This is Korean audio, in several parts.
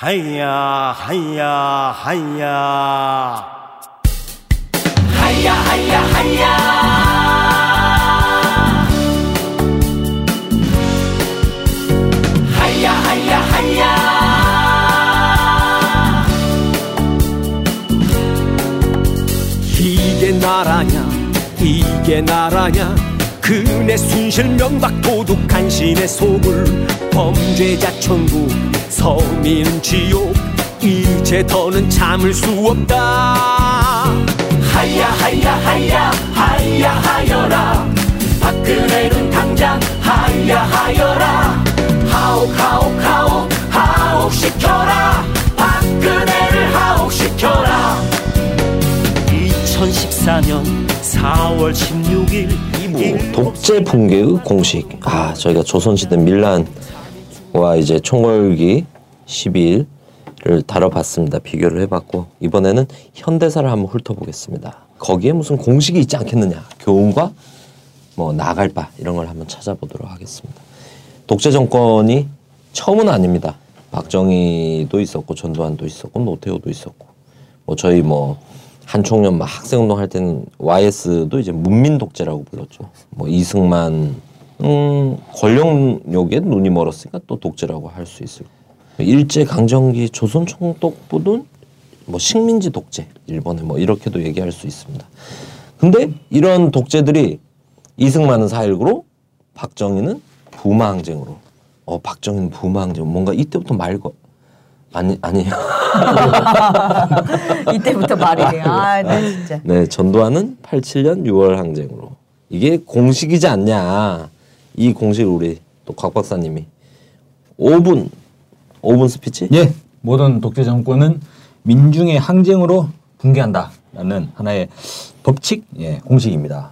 하야 하야 하야. 하야 하야 하야. 하야 하야 하야. 이게 나라냐 이게 나라냐 그네 순실 명박 도둑 간신의 소굴 범죄자 천국 서민 지옥 이제 더는 참을 수 없다. 하야 하야 하야 하야 하여라. 박근혜는 당장 하야 하여라. 하옥 하옥 하옥 하옥 시켜라. 박근혜를 하옥 시켜라. 2014년 4월 16일 뭐 독재 붕괴의 공식. 아, 저희가 조선시대 밀란과 이제 총궐기 12일을 다뤄봤습니다. 비교를 해봤고 이번에는 현대사를 한번 훑어보겠습니다. 거기에 무슨 공식이 있지 않겠느냐. 교훈과 뭐 나갈 바 이런 걸 한번 찾아보도록 하겠습니다. 독재 정권이 처음은 아닙니다. 박정희도 있었고 전두환도 있었고 노태우도 있었고 뭐 저희 뭐 한총련 막 학생운동 할 때는 YS도 이제 문민 독재라고 불렀죠. 뭐 이승만 음 권력욕에 눈이 멀었으니까 또 독재라고 할 수 있을. 일제 강점기 조선 총독부는 뭐 식민지 독재 일본에 뭐 이렇게도 얘기할 수 있습니다. 근데 이런 독재들이 이승만은 4.19로 박정희는 부마항쟁으로. 어 박정희는 부마항쟁 뭔가 이때부터 말고 아니 아니에요. 이때부터 말이네. 아, 나 진짜. 네, 전두환은 87년 6월 항쟁으로. 이게 공식이지 않냐. 이 공식을 우리 또 곽 박사님이 5분 5분 스피치? 예, 모든 독재 정권은 민중의 항쟁으로 붕괴한다라는 하나의 법칙, 예, 공식입니다.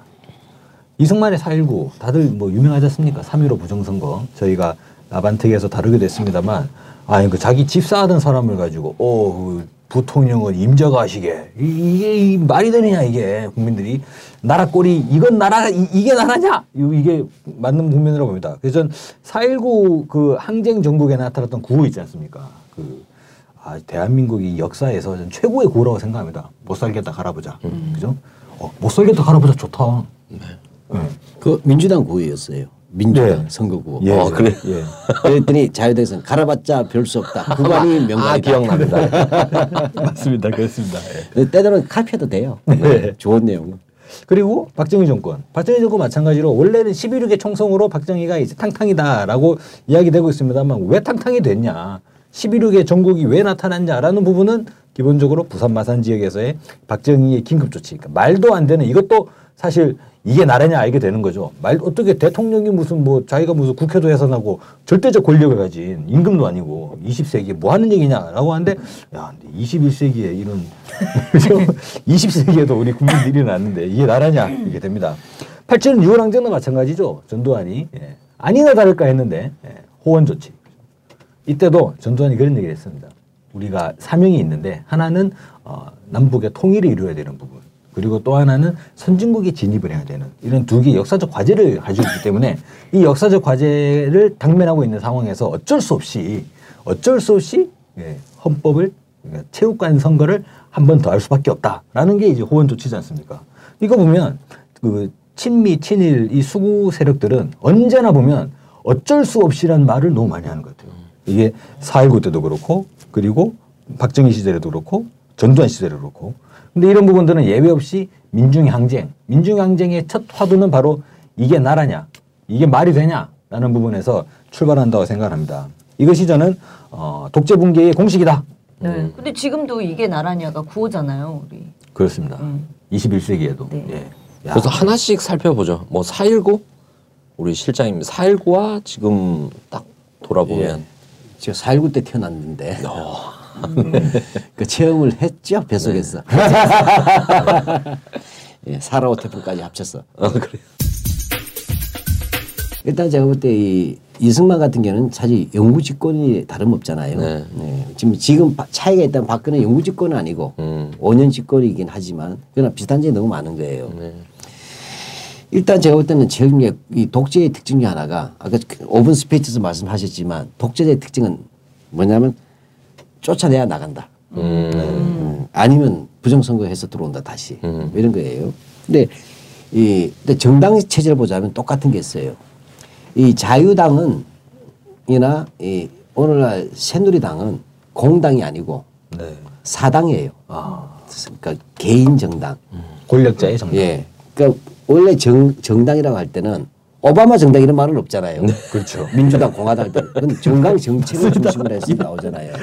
이승만의 4.19 다들 뭐 유명하지 않습니까? 3.15 부정선거 저희가 나반특에서 다루기도 했습니다만 아니 그 자기 집사하던 사람을 가지고 어그 부통령을 임자가시게 이- 이게 이 말이 되느냐 이게 국민들이 나라 꼴이 이건 나라 이, 이게 나라냐 이- 이게 맞는 국민이라고 봅니다. 그래서 전 4.19 그 항쟁 전국에 나타났던 구호 있지 않습니까? 그 아, 대한민국이 역사에서 전 최고의 구호라고 생각합니다. 못 살겠다 갈아보자. 그죠? 어, 못 살겠다 갈아보자 좋다. 네. 그 민주당 구호였어요. 민주당 예. 선거구호. 예. 어, 그래. 예. 그랬더니 자유당에서는 갈아봤자 별 수 없다. 구간이 명단이다. 아, 기억납니다. 맞습니다. 그렇습니다. 예. 때로는 카피해도 돼요. 네. 좋은 내용은. 그리고 박정희 정권. 박정희 정권 마찬가지로 원래는 11.6개 총성으로 박정희가 이제 탕탕이다라고 이야기되고 있습니다만 왜 탕탕이 됐냐. 11.6개 전국이 왜 나타났냐라는 부분은 기본적으로 부산 마산 지역에서의 박정희의 긴급 조치. 그러니까 말도 안 되는 이것도 사실 이게 나라냐 알게 되는 거죠. 말 어떻게 대통령이 무슨 뭐 자기가 무슨 국회도 해산하고 절대적 권력을 가진 임금도 아니고 20세기에 뭐 하는 얘기냐라고 하는데 야, 근데 21세기에 이런 20세기에도 우리 국민들이 일어났는데 이게 나라냐 이게 됩니다. 87년 6월 항쟁도 마찬가지죠. 전두환이 예. 아니나 다를까 했는데 예. 호원 조치. 이때도 전두환이 그런 얘기를 했습니다. 우리가 사명이 있는데 하나는 어, 남북의 통일을 이루어야 되는 부분 그리고 또 하나는 선진국에 진입을 해야 되는 이런 두 개의 역사적 과제를 가지고 있기 때문에 이 역사적 과제를 당면하고 있는 상황에서 어쩔 수 없이 어쩔 수 없이 예, 헌법을 그러니까 체육관 선거를 한 번 더 할 수밖에 없다라는 게 이제 호원 조치지 않습니까? 이거 보면 그 친미 친일 이 수구 세력들은 언제나 보면 어쩔 수 없이란 말을 너무 많이 하는 것 같아요. 이게 4.19 때도 그렇고 그리고 박정희 시절에도 그렇고 전두환 시절에도 그렇고 근데 이런 부분들은 예외 없이 민중의 항쟁, 민중의 항쟁의 첫 화두는 바로 이게 나라냐, 이게 말이 되냐라는 부분에서 출발한다고 생각합니다. 이것이 저는 어, 독재 붕괴의 공식이다. 네. 근데 지금도 이게 나라냐가 구호잖아요, 우리. 그렇습니다. 음. 21세기에도. 네. 예. 야, 그래서 하나씩 살펴보죠. 뭐 4.19 우리 실장님 4.19와 지금 딱 돌아보면 제가 4.19 때 태어났는데. 그 체험을 했죠, 뱃속에서. 예, 사라오 태풍까지 합쳤어. 아 그래요. 일단 제가 볼 때 이 이승만 같은 경우는 사실 영구 집권이 다름없잖아요. 네. 네. 지금 지금 바- 차이가 있다면 박근혜 영구 집권은 아니고 음. 5년 집권이긴 하지만 그러나 비슷한 점이 너무 많은 거예요. 네. 일단 제가 볼 때는 제일 이 독재의 특징 중 하나가 아까 그 오픈 스피치에서 말씀하셨지만 독재의 특징은 뭐냐면 쫓아내야 나간다. 음, 아니면 부정선거해서 들어온다 다시 뭐 이런 거예요. 근데 이 근데 정당 체제를 보자면 똑같은 게 있어요. 이 자유당은 이나 이 오늘날 새누리당은 공당이 아니고 네. 사당이에요. 그러니까 개인 정당. 권력자의 정당. 예. 그러니까 원래 정, 정당이라고 할 때는 오바마 정당 이런 말은 없잖아요. 그렇죠. 민주당, 공화당 그건 정강 정책을 중심으로 해서 나오잖아요.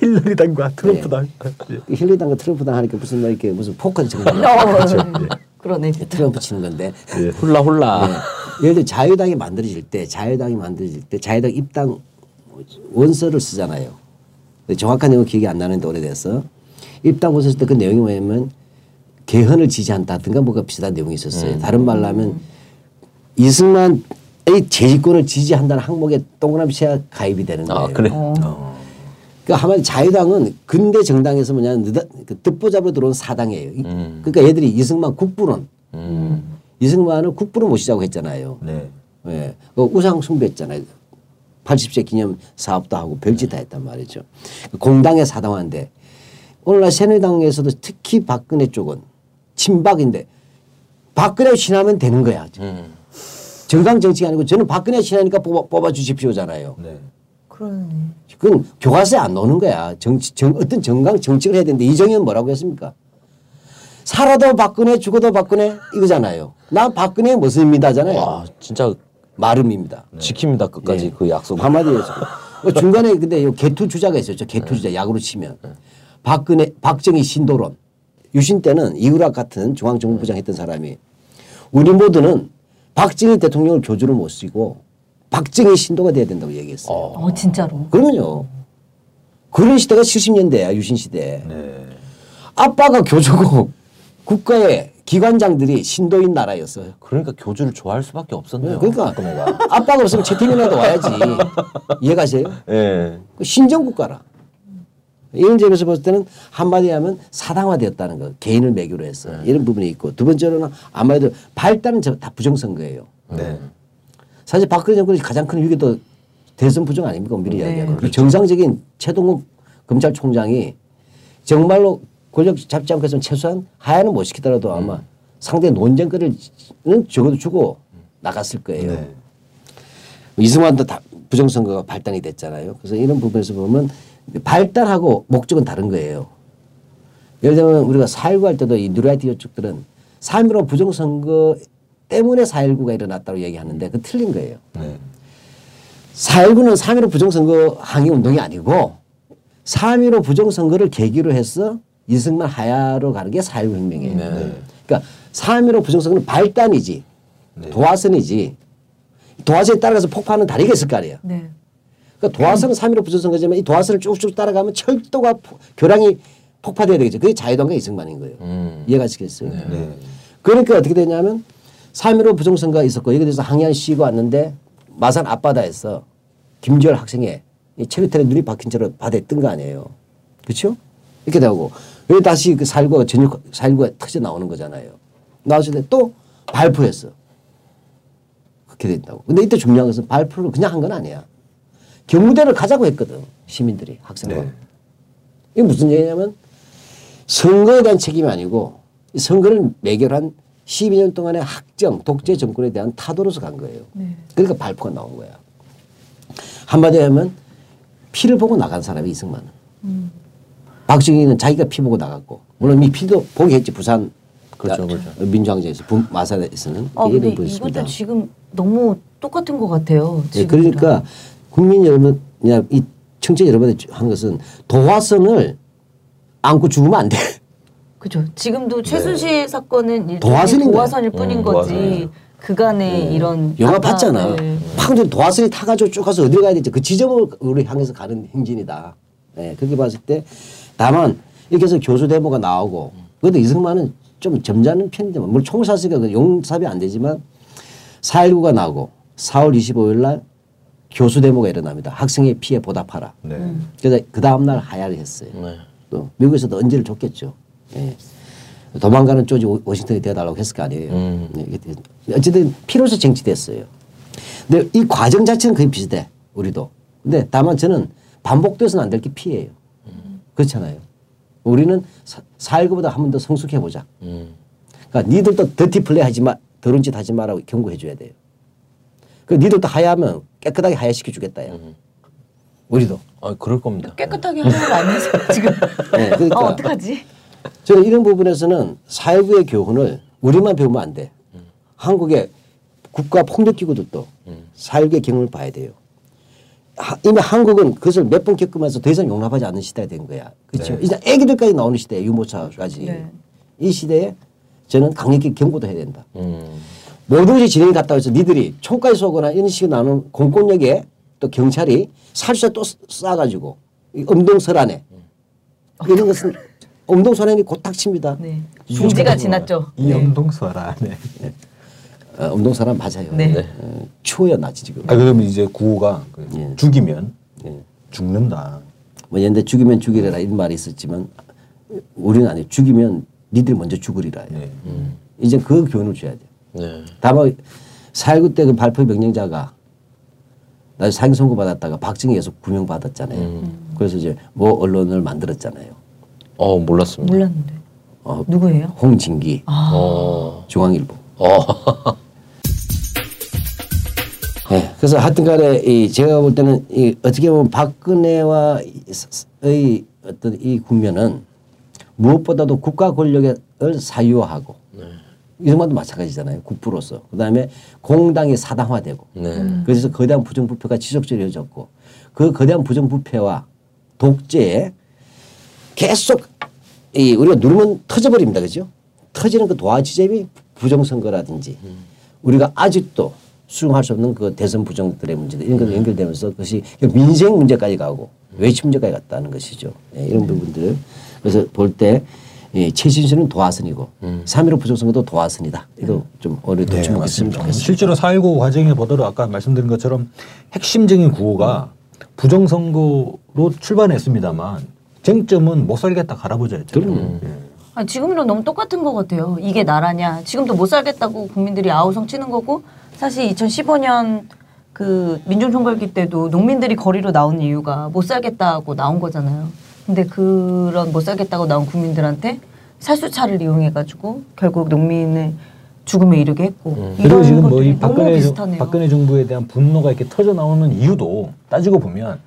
힐러리당과 트럼프당. 그 힐리당과 트럼프당 하니까 무슨 뭐 이렇게 무슨 포커 정당 어, 그러네. 트럼프 치는 건데 예. 훌라 훌라. 예. 예를 들어 자유당이 만들어질 때 자유당이 만들어질 때 자유당 입당 원서를 쓰잖아요. 정확한 내용은 기억이 안 나는데 오래돼서 입당 원서 쓸 때 그 내용이 뭐냐면 개헌을 지지한다든가 뭐가 비슷한 내용이 있었어요. 다른 말로 하면 이승만의 재집권을 지지한다는 항목에 동그라미 쳐야 가입이 되는 거예요. 아 그래. 그러니까 한마디 자유당은 근대 정당에서 뭐냐 느다- 그 듣보잡으로 들어온 사당이에요. 이- 음. 그러니까 얘들이 이승만 국부론 음. 이승만을 국부로 모시자고 했잖아요. 네. 예. 그 우상 숭배했잖아요. 80세 기념 사업도 하고 별짓 다 했단 말이죠. 공당의 사당화인데 오늘날 새누리당에서도 특히 박근혜 쪽은 친박인데 박근혜 친하면 되는 거야. 음. 정강 정치가 아니고 저는 박근혜 친하니까 뽑아, 뽑아 주십시오잖아요. 네. 그러네. 그건 교과서에 안 나오는 거야. 정치, 정, 어떤 정강 정책을 해야 되는데 이정현 뭐라고 했습니까? 살아도 박근혜 죽어도 박근혜 이거잖아요. 나 박근혜 모습입니다잖아요. 와 진짜 마름입니다. 지킵니다 끝까지 예. 그 약속. 한마디로 그 중간에 근데 요 개투 주자가. 저 개투 주자 야구로 치면 박근혜 박정희 신도론 유신 때는 이우락 같은 중앙정부부장 했던 사람이 우리 모두는 박정희 대통령을 교주로 모시고 박정희 신도가 돼야 된다고 얘기했어요. 어 진짜로. 그러면요. 그런 시대가 70년대야 유신 시대. 네. 아빠가 교주고 국가의 기관장들이 신도인 나라였어요. 그러니까 교주를 좋아할 수밖에 없었네요. 그러니까 박근혜가. 아빠가 없으면 최태민이라도 와야지. 이해가세요? 예. 그 신정국가라. 이런 점에서 봤을 때는 한마디 하면 사당화되었다는 거. 개인을 매개로 해서. 이런 부분이 있고. 두 번째로는 아무래도 발단은 저다 부정선거예요. 네. 사실 박근혜 정권의 가장 큰 위기도 대선 부정 아닙니까? 엄밀히 네. 이야기하면. 그 정상적인 최동욱 검찰총장이 정말로 권력 잡지 않고 했으면 최소한 하야는 못 시키더라도 아마 상대 논쟁거리는 적어도 주고 나갔을 거예요. 네. 이승만도 다 부정선거가 발단이 됐잖아요. 그래서 이런 부분에서 보면 발단하고 목적은 다른 거예요. 예를 들면 우리가 4.19 할 때도 이 누리아티 쪽들은 3.15 부정선거 때문에 4.19가 일어났다고 얘기하는데 그 틀린 거예요. 네. 4.19는 3.15 부정선거 항의 운동이 아니고 3.15 부정선거를 계기로 해서 이승만 하야로 가는 게 4.19 혁명이에요. 그러니까 3.15 부정선거는 발단이지 도화선이지 도화선에 따라가서 폭파하는 다리가 있을 거 아니에요. 네. 그러니까 도화선은 3.15 부정선거지만 이 도화선을 쭉쭉 따라가면 철도가 포- 교량이 폭파돼야 되겠죠. 그게 자유당과 이승만인 거예요. 음. 이해가 시겠어요. 네. 그러니까 어떻게 되냐면 3.15 부정선거가 있었고 여기 대해서 항의한 시위가 왔는데 마산 앞바다에서 김지열 학생의 이 체류탄에 눈이 박힌 채로 바다에 뜬 거 아니에요. 그렇죠? 이렇게 되고 여기 다시 그 4.19가 전역 4.19가 터져 나오는 거잖아요. 나왔을 때 또 발표했어. 그렇게 된다고. 근데 이때 중요한 것은 발표를 그냥 한 건 아니야. 경무대를 가자고 했거든. 시민들이 학생들. 네. 이게 무슨 얘기냐면 선거에 대한 책임이 아니고 이 선거를 매결한 12년 동안의 학정, 독재 정권에 대한 타도로서 간 거예요. 그러니까 발표가 나온 거야. 한마디로 하면 피를 보고 나간 사람이 이승만은. 박정희는 자기가 피 보고 나갔고 물론 이 피도 보게 했지 부산 그렇죠, 야- 그렇죠. 민주항쟁에서 분- 마산에서는 아 근데. 이것도 지금 너무 똑같은 것 같아요. 예, 지금이랑. 그러니까 국민 여러분, 그냥 이 청취자 여러분이 한 것은 도화선을 안고 죽으면 안 돼. 그죠. 지금도 최순실 사건은 일종의 도화선인 도화선일 뿐인 음, 거지. 도화선이죠. 그간의 이런 영화 봤잖아. 네. 방금 도화선이 타가지고 쭉 가서 어디를 가야 되지? 그 지점을 우리 향해서 가는 행진이다. 예, 그렇게 봤을 때 다만 이렇게 해서 교수 대모가 나오고 그것도 이승만은 좀 점잖은 편이지만 물론 총을 쐈으니까 그 용삽이 안 되지만 4.19가 나오고 4월 25일 날 교수 데모가 일어납니다. 학생의 피해 보답하라. 네. 그래서 그 다음날 하야를 했어요. 네. 또 미국에서도 언제를 줬겠죠. 예. 도망가는 조지 워- 워싱턴이 되어달라고 했을 거 아니에요. 음. 예, 어쨌든 피로서 쟁취됐어요. 근데 이 과정 자체는 거의 비슷해. 우리도. 근데 다만 저는 반복돼서는 안 될 게 피해예요. 그렇잖아요. 우리는 사- 살고보다 한 번 더 성숙해 보자. 음. 그러니까 니들도 더티 플레이 하지 마, 더러운 짓 하지 마라고 경고해 줘야 돼요. 그 니들도 하야하면 깨끗하게 하야시켜 주겠다요. 우리도. 아 그럴 겁니다. 깨끗하게 하는 거 아니죠 지금? 네, 그러니까 어, 어떡하지? 저는 이런 부분에서는 사회부의 교훈을 우리만 배우면 안 돼. 한국의 국가 폭력 기구들도 사회부의 경험을 봐야 돼요. 하- 이미 한국은 그것을 몇 번 겪으면서 더 이상 용납하지 않는 시대가 된 거야. 그렇죠. 이제 애기들까지 나오는 시대, 유모차까지. 네. 이 시대에 저는 강력히 경고도 해야 된다. 음. 모든 것이 진행이 갔다 해서 니들이 총까지 쏘거나 이런 식으로 나오는 공권력에 또 경찰이 살수자 또 쏴가지고 이 엄동설안에 이런 것은 엄동설안이 곧 닥칩니다. 네. 중지가 지났죠. 이영동설아. 네. 어, 엄동설안 맞아요. 네. 어, 추워요 나지 지금. 아 그러면 이제 구호가 그 예. 죽이면 예. 죽는다. 뭐 옛날 죽이면 죽이래라 이런 말이 있었지만 우리는 아니에요. 죽이면 니들이 먼저 죽으리라. 네. 이제 그 교훈을 줘야 돼요. 네. 다만 4.19때그 발표 명령자가 나중에 사형 선고 받았다가 박정희에서 구명 받았잖아요. 그래서 이제 뭐 언론을 만들었잖아요. 어 몰랐습니다. 몰랐는데. 어, 누구예요? 홍진기, 어. 중앙일보. 어. 네, 그래서 하여튼간에 이 제가 볼 때는 이 어떻게 보면 박근혜와의 어떤 이 국면은 무엇보다도 국가 권력을 사유화하고 이런 것도 마찬가지잖아요. 국부로서 그다음에 공당이 사당화되고 네. 그래서 거대한 부정부패가 지속적으로 이어졌고 그 거대한 부정부패와 독재에 계속 이 우리가 누르면 터져버립니다. 그죠? 터지는 그 도화지점이 부정선거라든지 우리가 아직도 수용할 수 없는 그 대선 부정들의 문제들 이런 것도 연결되면서 그것이 민생 문제까지 가고 외치 문제까지 갔다는 것이죠. 예, 이런 부분들. 그래서 볼때 예, 최신수는 도화선이고 음. 3.15 부정선거도 도화선이다. 이거 좀 어려 더 네, 주목했으면 맞습니다. 좋겠습니다. 실제로 4.19 과정에 보더라도 아까 말씀드린 것처럼 핵심적인 구호가 부정선거로 출발했습니다만 쟁점은 못 살겠다 갈아보자였잖아요. 예. 아니, 지금이랑 너무 똑같은 것 같아요. 이게 나라냐. 지금도 못 살겠다고 국민들이 아우성 치는 거고 사실 2015년 그 민중총궐기 때도 농민들이 거리로 나온 이유가 못 살겠다고 나온 거잖아요. 근데 그런 못 살겠다고 나온 국민들한테 살수차를 이용해가지고 결국 농민의 죽음에 이르게 했고 그리고 이런 지금 뭐 이 박근혜. 박근혜 정부에 대한 분노가 이렇게 터져 나오는 이유도 따지고 보면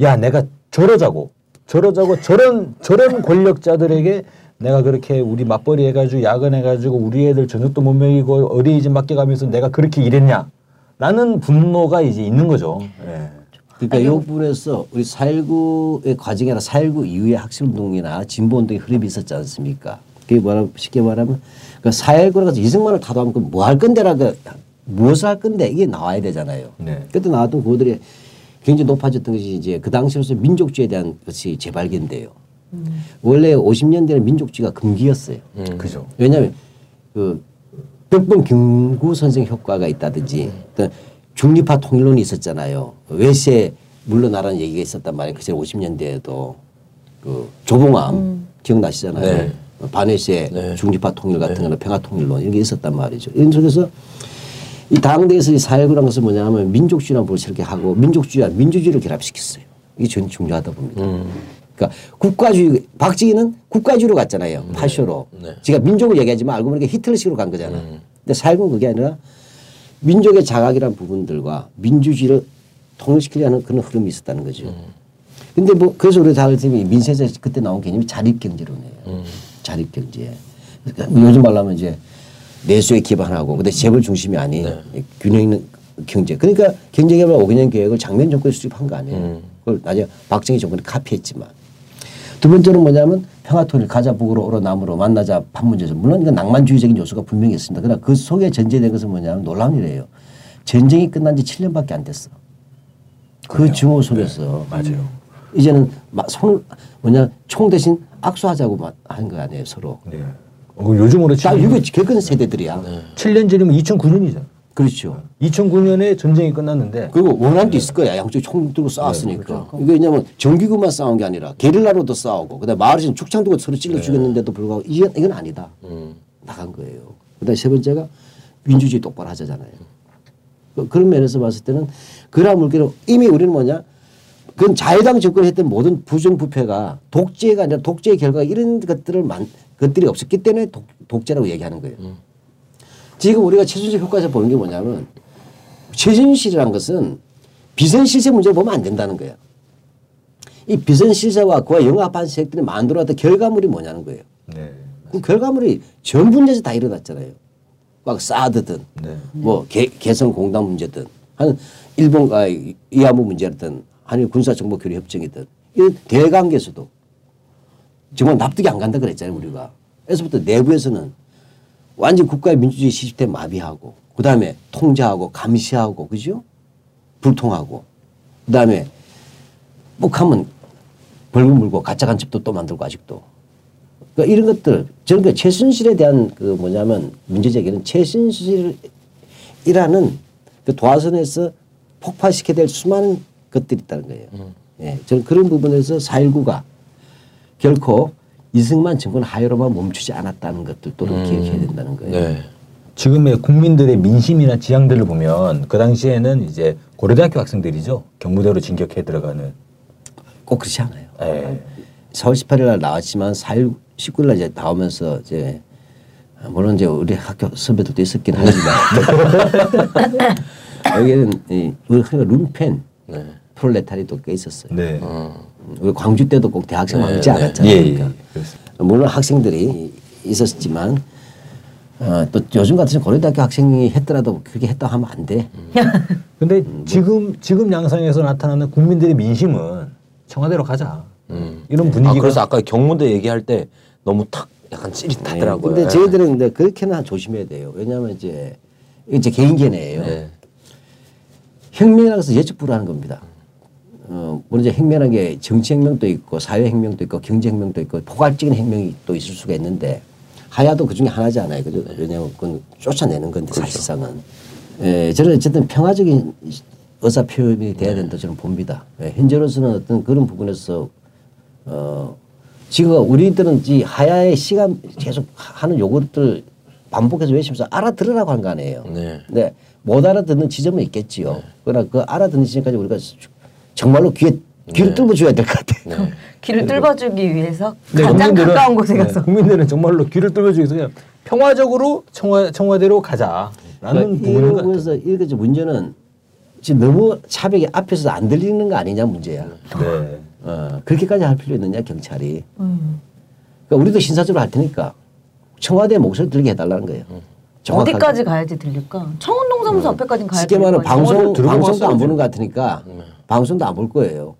야 내가 저러자고 저러자고 저런 저런 권력자들에게 내가 그렇게 우리 맞벌이 해가지고 야근해가지고 우리 애들 저녁도 못 먹이고 어린이집 맡겨가면서 내가 그렇게 일했냐 라는 분노가 이제 있는 거죠. 예. 그러니까 이 부분에서 우리 4.19의 과정이나 4.19 이후의 학생운동이나 진보운동의 흐름이 있었지 않습니까? 그게 뭐라 쉽게 말하면 그 4.19를 가지고 이승만을 타도하면 뭐 할 건데라 그 무엇을 할 건데 이게 나와야 되잖아요. 네. 그때 나왔던 그들이 굉장히 높아졌던 것이 이제 그 당시로서 민족주의에 대한 것이 재발견돼요. 원래 50년대는 민족주의가 금기였어요. 그죠. 왜냐하면 그 덕분 경구 선생 효과가 있다든지 또 중립화 통일론이 있었잖아요. 외세 물러나라는 얘기가 있었단 말이에요. 그제 50년대에도 그 조봉암 기억나시잖아요. 네. 반외세 네. 중립화 통일 같은 거는 평화 통일론 이런 게 있었단 말이죠. 이런 속에서 이 당대에서 이 사회구란 것은 뭐냐면 민족주의라는 걸 이렇게 하고 민족주의와 민주주의를 결합시켰어요. 이게 전 중요하다 봅니다. 그러니까 국가주의 박정희는 국가주의로 갔잖아요. 파쇼로. 네. 지가 민족을 얘기하지만 알고 보니까 히틀러식으로 간 거잖아. 근데 사회는 그게 아니라 민족의 자각이라는 부분들과 민주주의를 통일시키려는 그런 흐름이 있었다는 거죠. 근데 뭐 그래서 우리 다을팀이 민세제 그때 나온 개념이 자립경제론이에요. 자립경제. 그러니까 요즘 말로 하면 이제 내수에 기반하고 근데 재벌 중심이 아닌 균형 있는 경제. 그러니까 경제개발 5개년 계획을 장면 정권이 수립한 거 아니에요. 그걸 나중에 박정희 정권이 카피했지만 두 번째는 뭐냐면 평화통일 가자 북으로 오로 남으로 만나자 판문제죠. 물론 이건 낭만주의적인 요소가 분명히 있습니다. 그러나 그 속에 전제된 것은 뭐냐면 놀라운 일이에요. 전쟁이 끝난 지 7년밖에 안 됐어. 그 증오 속에서 맞아요. 이제는 막 손을 뭐냐 총 대신 악수하자고 한 거 아니에요 서로. 네. 어, 요즘으로 다 치면 이거 겪은 세대들이야. 7년 전이면 2009년이죠. 그렇죠. 2009년에 전쟁이 끝났는데 그리고 원한도 있을 거야. 양쪽이 총 들고 싸웠으니까. 이게 왜냐면 정기구만 싸운 게 아니라 게릴라로도 싸우고 그다음에 마을에서는 축창 들고 서로 찔러 죽였는데도 불구하고 이건, 이건 아니다. 나간 거예요. 그다음에 세 번째가 민주주의 똑바로 하자잖아요. 그- 그런 면에서 봤을 때는 그라 물기로 이미 우리는 뭐냐 그건 자유당 정권이 했던 모든 부정부패가 독재가 아니라 독재의 결과 이런 것들을 만 것들이 없었기 때문에 독, 독재라고 얘기하는 거예요. 지금 우리가 최순실 효과에서 보는 게 뭐냐면 최순실이라는 것은 비선 실세 문제를 보면 안 된다는 거예요. 이 비선 실세와 그와 영합한 세력들이 만들어왔던 결과물이 뭐냐는 거예요. 네. 그 결과물이 전 분야에서 다 일어났잖아요. 막 사드든 네. 뭐 개, 개성 공단 문제든 한 일본과 이- 위안부 문제든 한일 군사 정보 교류 협정이든 이 대관계에서도 정말 납득이 안 간다 그랬잖아요 우리가. 그래서부터 내부에서는 완전 국가의 민주주의 시스템 마비하고 그다음에 통제하고 감시하고 그죠? 불통하고 그다음에 묵하면 벌금 물고 가짜 간첩도 또 만들고 아직도 그러니까 이런 것들 저는 그 최순실에 대한 그 뭐냐면 문제 제기는 최순실이라는 그 도화선에서 폭파시켜야 될 수많은 것들이 있다는 거예요. 예, 저는 그런 부분에서 4.19가 결코 이승만 정권 하에로만 멈추지 않았다는 것들도 기억해야 된다는 거예요. 네. 지금의 국민들의 민심이나 지향들을 보면 그 당시에는 이제 고려대학교 학생들이죠. 경무대로 진격해 들어가는. 꼭 그렇지 않아요. 예. 4월 18일 날 나왔지만 4일 19일 날 이제 나오면서 이제 물론 이제 우리 학교 선배들도 있었긴 하지만 여기는 이 우리 흔히 룸펜 네. 프롤레타리도 꽤 있었어요. 네. 우리 광주 때도 꼭 대학생 네, 왕지 네. 않았잖아요. 예, 예. 그러니까. 물론 학생들이 있었지만 어, 또 요즘 같은 고려대학교 학생이 했더라도 그렇게 했다고 하면 안 돼. 근데 지금 지금 양상에서 나타나는 국민들의 민심은 청와대로 가자. 이런 분위기가 아, 그래서 아까 경무대 얘기할 때 너무 탁 약간 찌릿하더라고요. 근데 예. 저희들은 근데 그렇게는 조심해야 돼요. 왜냐하면 이제 이제 개인 견해예요. 네. 혁명이라고 해서 예측 불허하는 겁니다. 어, 물론 이제 혁명이라는 게 정치 혁명도 있고 사회 혁명도 있고 경제 혁명도 있고 포괄적인 혁명이 또 있을 수가 있는데 하야도 그 중에 하나지 않아요. 그죠? 왜냐하면 그건 쫓아내는 건데 사실상은. 예, 저는 어쨌든 평화적인 의사 표현이 돼야 된다 저는 봅니다. 예, 현재로서는 어떤 그런 부분에서 어, 지금 우리들은 이 하야의 시간 계속 하는 요것들 반복해서 외치면서 알아들으라고 한 거 아니에요. 네. 네. 못 알아듣는 지점은 있겠지요. 그러나 그 알아듣는 지점까지 우리가 정말로 귀에 귀를 뚫어줘야 될 것 같아요. 길을 뚫어주기 위해서 네, 가장 국민들은- 가까운 곳에 네, 가서 국민들은 정말로 귀를 뚫어주기 위해서 그냥 평화적으로 청와, 청와대로 가자라는 부분인 것 이런 같아요. 좀 문제는 지금 너무 차벽이 앞에서 안 들리는 거 아니냐 문제야. 네. 어, 그렇게까지 할 필요 있느냐 경찰이. 음. 그러니까 우리도 신사적으로 할 테니까 청와대 목소리 들게 해달라는 거예요. 정확하게. 어디까지 가야지 들릴까? 청운동 사무소 앞에까지 가야 쉽게 말하면? 방송 방송도 안. 보는 것 같으니까 방송도 안 볼 거예요.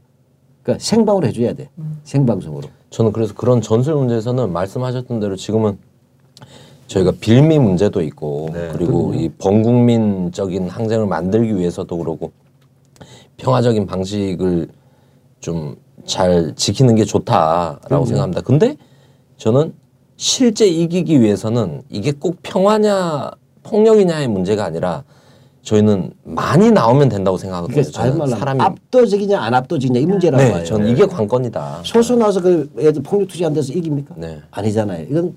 그러니까 생방으로 해줘야 돼. 생방송으로. 저는 그래서 그런 전술 문제에서는 말씀하셨던 대로 지금은 저희가 빌미 문제도 있고 네. 그리고 이 범국민적인 항쟁을 만들기 위해서도 그러고 평화적인 방식을 좀 잘 지키는 게 좋다라고 생각합니다. 근데 저는 실제 이기기 위해서는 이게 꼭 평화냐 폭력이냐의 문제가 아니라 저희는 많이 나오면 된다고 생각하거든요. 저는 사람이 압도적이냐 안 압도적이냐 이 문제라고 네, 봐요. 저는 이게 관건이다. 소수 나와서 그 애들 폭력 투시한 데서 이깁니까? 네. 아니잖아요. 이건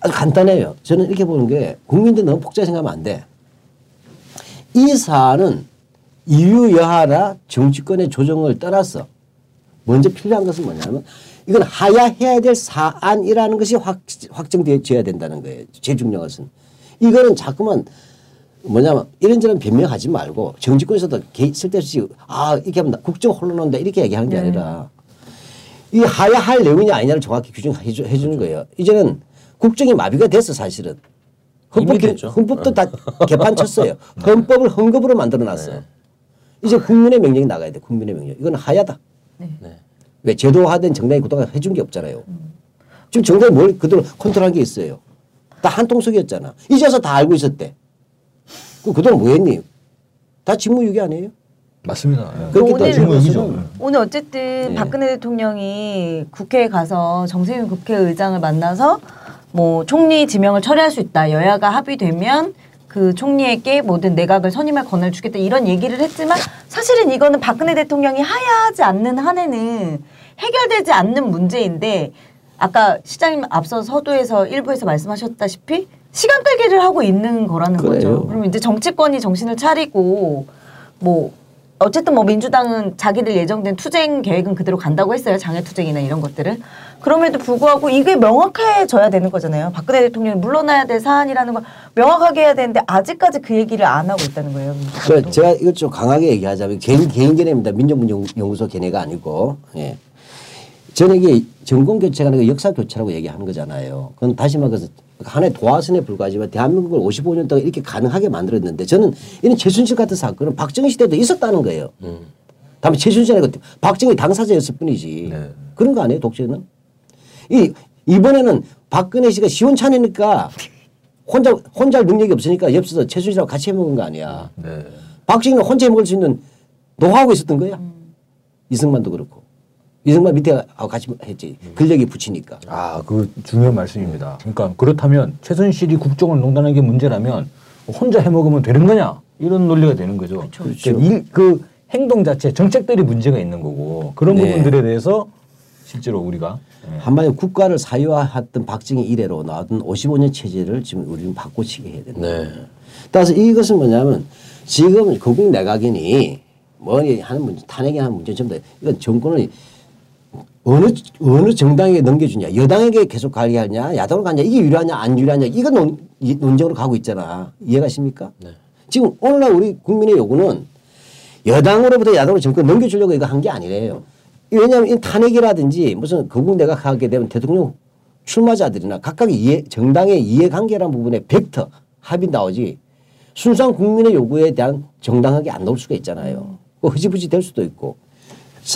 아주 간단해요. 저는 이렇게 보는 게 국민들 너무 복잡히 생각하면 안 돼. 이 사안은 이유 여하나 정치권의 조정을 떠나서 먼저 필요한 것은 뭐냐면 이건 하야해야 될 사안이라는 것이 확, 확정되어야 된다는 거예요. 제일 중요한 것은. 이거는 자꾸만 뭐냐면 이런저런 변명하지 말고 정치권에서도 개- 쓸데없이 아 이렇게 하면 나- 국정 혼란한다 이렇게 얘기하는 게 네. 아니라 이 하야 할 내용이냐 아니냐를 정확히 규정해 주- 해주는 거예요. 이제는 국정이 마비가 됐어 사실은. 헌법. 헌법도 다 개판 쳤어요. 헌법을 헌급으로 만들어 놨어요. 이제 국민의 명령이 나가야 돼. 국민의 명령. 이건 하야다. 네. 왜 제도화된 정당이 그동안 해준 게 없잖아요. 지금 정당이 뭘 그대로 컨트롤한 게 있어요. 다 한 통속이었잖아. 이제 와서 다 알고 있었대. 그 그동안 뭐 했니? 다 직무유기 아니에요? 맞습니다. 예. 그렇기 오늘- 때문에 직무유기죠. 오늘 어쨌든 네. 박근혜 대통령이 국회에 가서 정세균 국회의장을 만나서 뭐 총리 지명을 처리할 수 있다. 여야가 합의되면 그 총리에게 모든 내각을 선임할 권한을 주겠다. 이런 얘기를 했지만 사실은 이거는 박근혜 대통령이 하야하지 않는 한에는 해결되지 않는 문제인데 아까 시장님 앞서 서두에서 일부에서 말씀하셨다시피 시간 끌기를 하고 있는 거라는 그래요. 거죠. 그럼 이제 정치권이 정신을 차리고 뭐 어쨌든 뭐 민주당은 자기들 예정된 투쟁 계획은 그대로 간다고 했어요. 장애 투쟁이나 이런 것들을. 그럼에도 불구하고 이게 명확해져야 되는 거잖아요. 박근혜 대통령이 물러나야 될 사안이라는 걸 명확하게 해야 되는데 아직까지 그 얘기를 안 하고 있다는 거예요. 그래, 제가 이걸 좀 강하게 얘기하자면 개인 개인 견해입니다. 민정문연구소 견해가 아니고. 예. 저는 이게 정권 교체가 아니고 역사 교체라고 얘기하는 거잖아요. 그건 다시 말해서 하나의 도화선에 불과하지만 대한민국을 55년 동안 이렇게 가능하게 만들었는데 저는 이런 최순실 같은 사건은 박정희 시대도 있었다는 거예요. 다음에 최순실 아니고 박정희 당사자였을 뿐이지. 그런 거 아니에요, 독재는? 이, 이번에는 박근혜 씨가 시원찮으니까 혼자, 혼자 할 능력이 없으니까 옆에서 최순실하고 같이 해먹은 거 아니야. 네. 박정희는 혼자 해먹을 수 있는 노하우가 있었던 거야. 이승만도 그렇고. 이승만 밑에 하고 같이 했지. 근력이 붙이니까. 아, 그 중요한 말씀입니다. 그러니까 그렇다면 최순실이 국정을 농단한 게 문제라면 혼자 해먹으면 되는 거냐? 이런 논리가 되는 거죠. 그렇죠. 그러니까 일, 그 행동 자체, 정책들이 문제가 있는 거고 그런 네. 부분들에 대해서 실제로 우리가 예. 한마디로 국가를 사유화했던 박정희 이래로 나왔던 55년 체제를 지금 우리는 바꿔치기 해야 된다. 네. 따라서 이것은 뭐냐면 지금 거국 내각이니 뭐 하는 문제, 탄핵이 하는 문제 전부 다 이건 정권을 어느 어느 정당에게 넘겨주냐, 여당에게 계속 관리하냐, 야당으로 가냐, 이게 유리하냐, 안 유리하냐, 이거 논, 이 논쟁으로 가고 있잖아. 이해가십니까? 지금 오늘날 우리 국민의 요구는 여당으로부터 야당으로 정권 넘겨주려고 이거 한 게 아니래요. 왜냐하면 이 탄핵이라든지 무슨 거국 내각하게 되면 대통령 출마자들이나 각각의 이해, 정당의 이해관계라는 부분에 벡터 합이 나오지 순수한 국민의 요구에 대한 정당하게 안 나올 수가 있잖아요. 그 흐지부지 될 수도 있고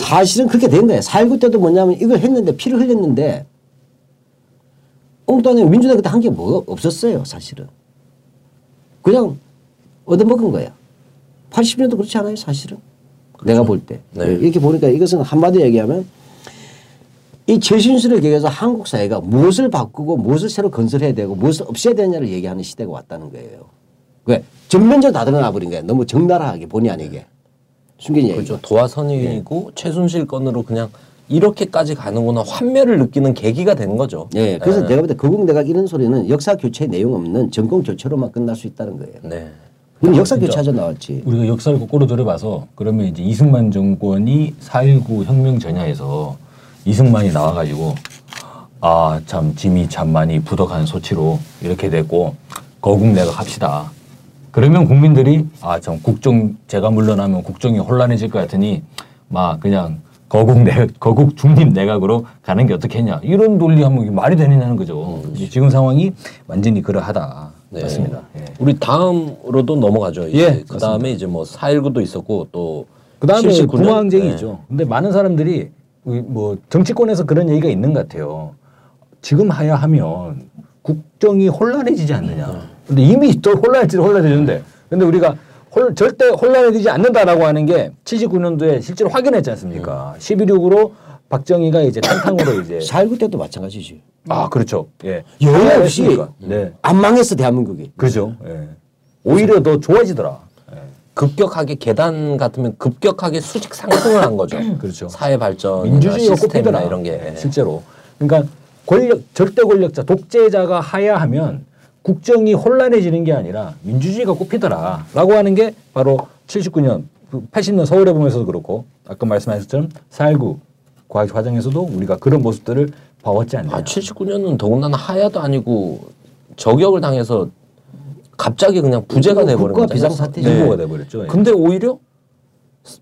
사실은 그렇게 된 거예요. 4.19 때도 뭐냐면 이걸 했는데 피를 흘렸는데 엉뚱하게 민주당 그때 한 게 뭐 없었어요. 사실은. 그냥 얻어먹은 거야. 80년도 그렇지 않아요. 사실은. 내가 볼 때. 네. 이렇게 보니까 이것은 한마디로 얘기하면 이 최신술을 계기해서 한국 사회가 무엇을 바꾸고 무엇을 새로 건설해야 되고 무엇을 없애야 되느냐를 얘기하는 시대가 왔다는 거예요. 왜? 전면적으로 다 드러나 버린 거예요. 너무 적나라하게 본의 아니게. 숨긴 얘기. 그렇죠. 도화선이고 최순실 건으로 그냥 이렇게까지 가는구나 환멸을 느끼는 계기가 된 거죠. 예. 그래서 네. 내가 볼 때 거국 내각 이런 소리는 역사 교체 내용 없는 정권 교체로만 끝날 수 있다는 거예요. 네. 우리 역사 교체하자 나왔지. 우리가 역사를 거꾸로 돌아봐서 그러면 이제 이승만 정권이 4.19 혁명 전야에서 이승만이 나와가지고 아 참 짐이 참 많이 부덕한 소치로 이렇게 됐고 거국 내각 합시다. 그러면 국민들이 아 참 국정 제가 물러나면 국정이 혼란해질 것 같으니 막 그냥 거국 내 거국 중립 내각으로 가는 게 어떻겠냐 이런 논리 하면 이게 말이 되느냐는 거죠. 이제 지금 상황이 완전히 그러하다 네. 맞습니다. 예. 우리 다음으로도 넘어가죠. 이제 예, 그 다음에 이제 뭐 4.19도 있었고 또 그 다음에 79년? 부마항쟁이 네. 있죠. 근데 많은 사람들이 이뭐 정치권에서 그런 얘기가 있는 것 같아요. 지금 하야 하면 국정이 혼란해지지 않느냐. 근데 이미 또 혼란해지 혼란해지는데. 근데 우리가 홀- 절대 혼란해지지 않는다라고 하는 게 79년도에 실제로 확인했지 않습니까? 11.6으로 박정희가 이제 탄탕으로 이제 4.19 때도 마찬가지지. 아 그렇죠. 예. 여유 없이. 네. 안 망했어 대한민국이. 그죠. 예. 오히려 더 좋아지더라. 예. 급격하게 계단 같으면 급격하게 수직 상승을 한 거죠. 그렇죠. 사회 발전, 민주주의가 꼽히더라. 이런 게 실제로. 그러니까 권력 절대 권력자 독재자가 하야하면 국정이 혼란해지는 게 아니라 민주주의가 꼽히더라라고 하는 게 바로 79년, 80년 서울에 보면서도 그렇고 아까 말씀하신 것처럼 4.19 과학 과정에서도 우리가 그런 모습들을 봐왔지 않나요? 아, 79년은 더군다나 하야도 아니고 저격을 당해서 갑자기 그냥 부재가 돼버린 거잖아요. 비상사태죠. 인고가 돼버렸죠. 예. 근데 오히려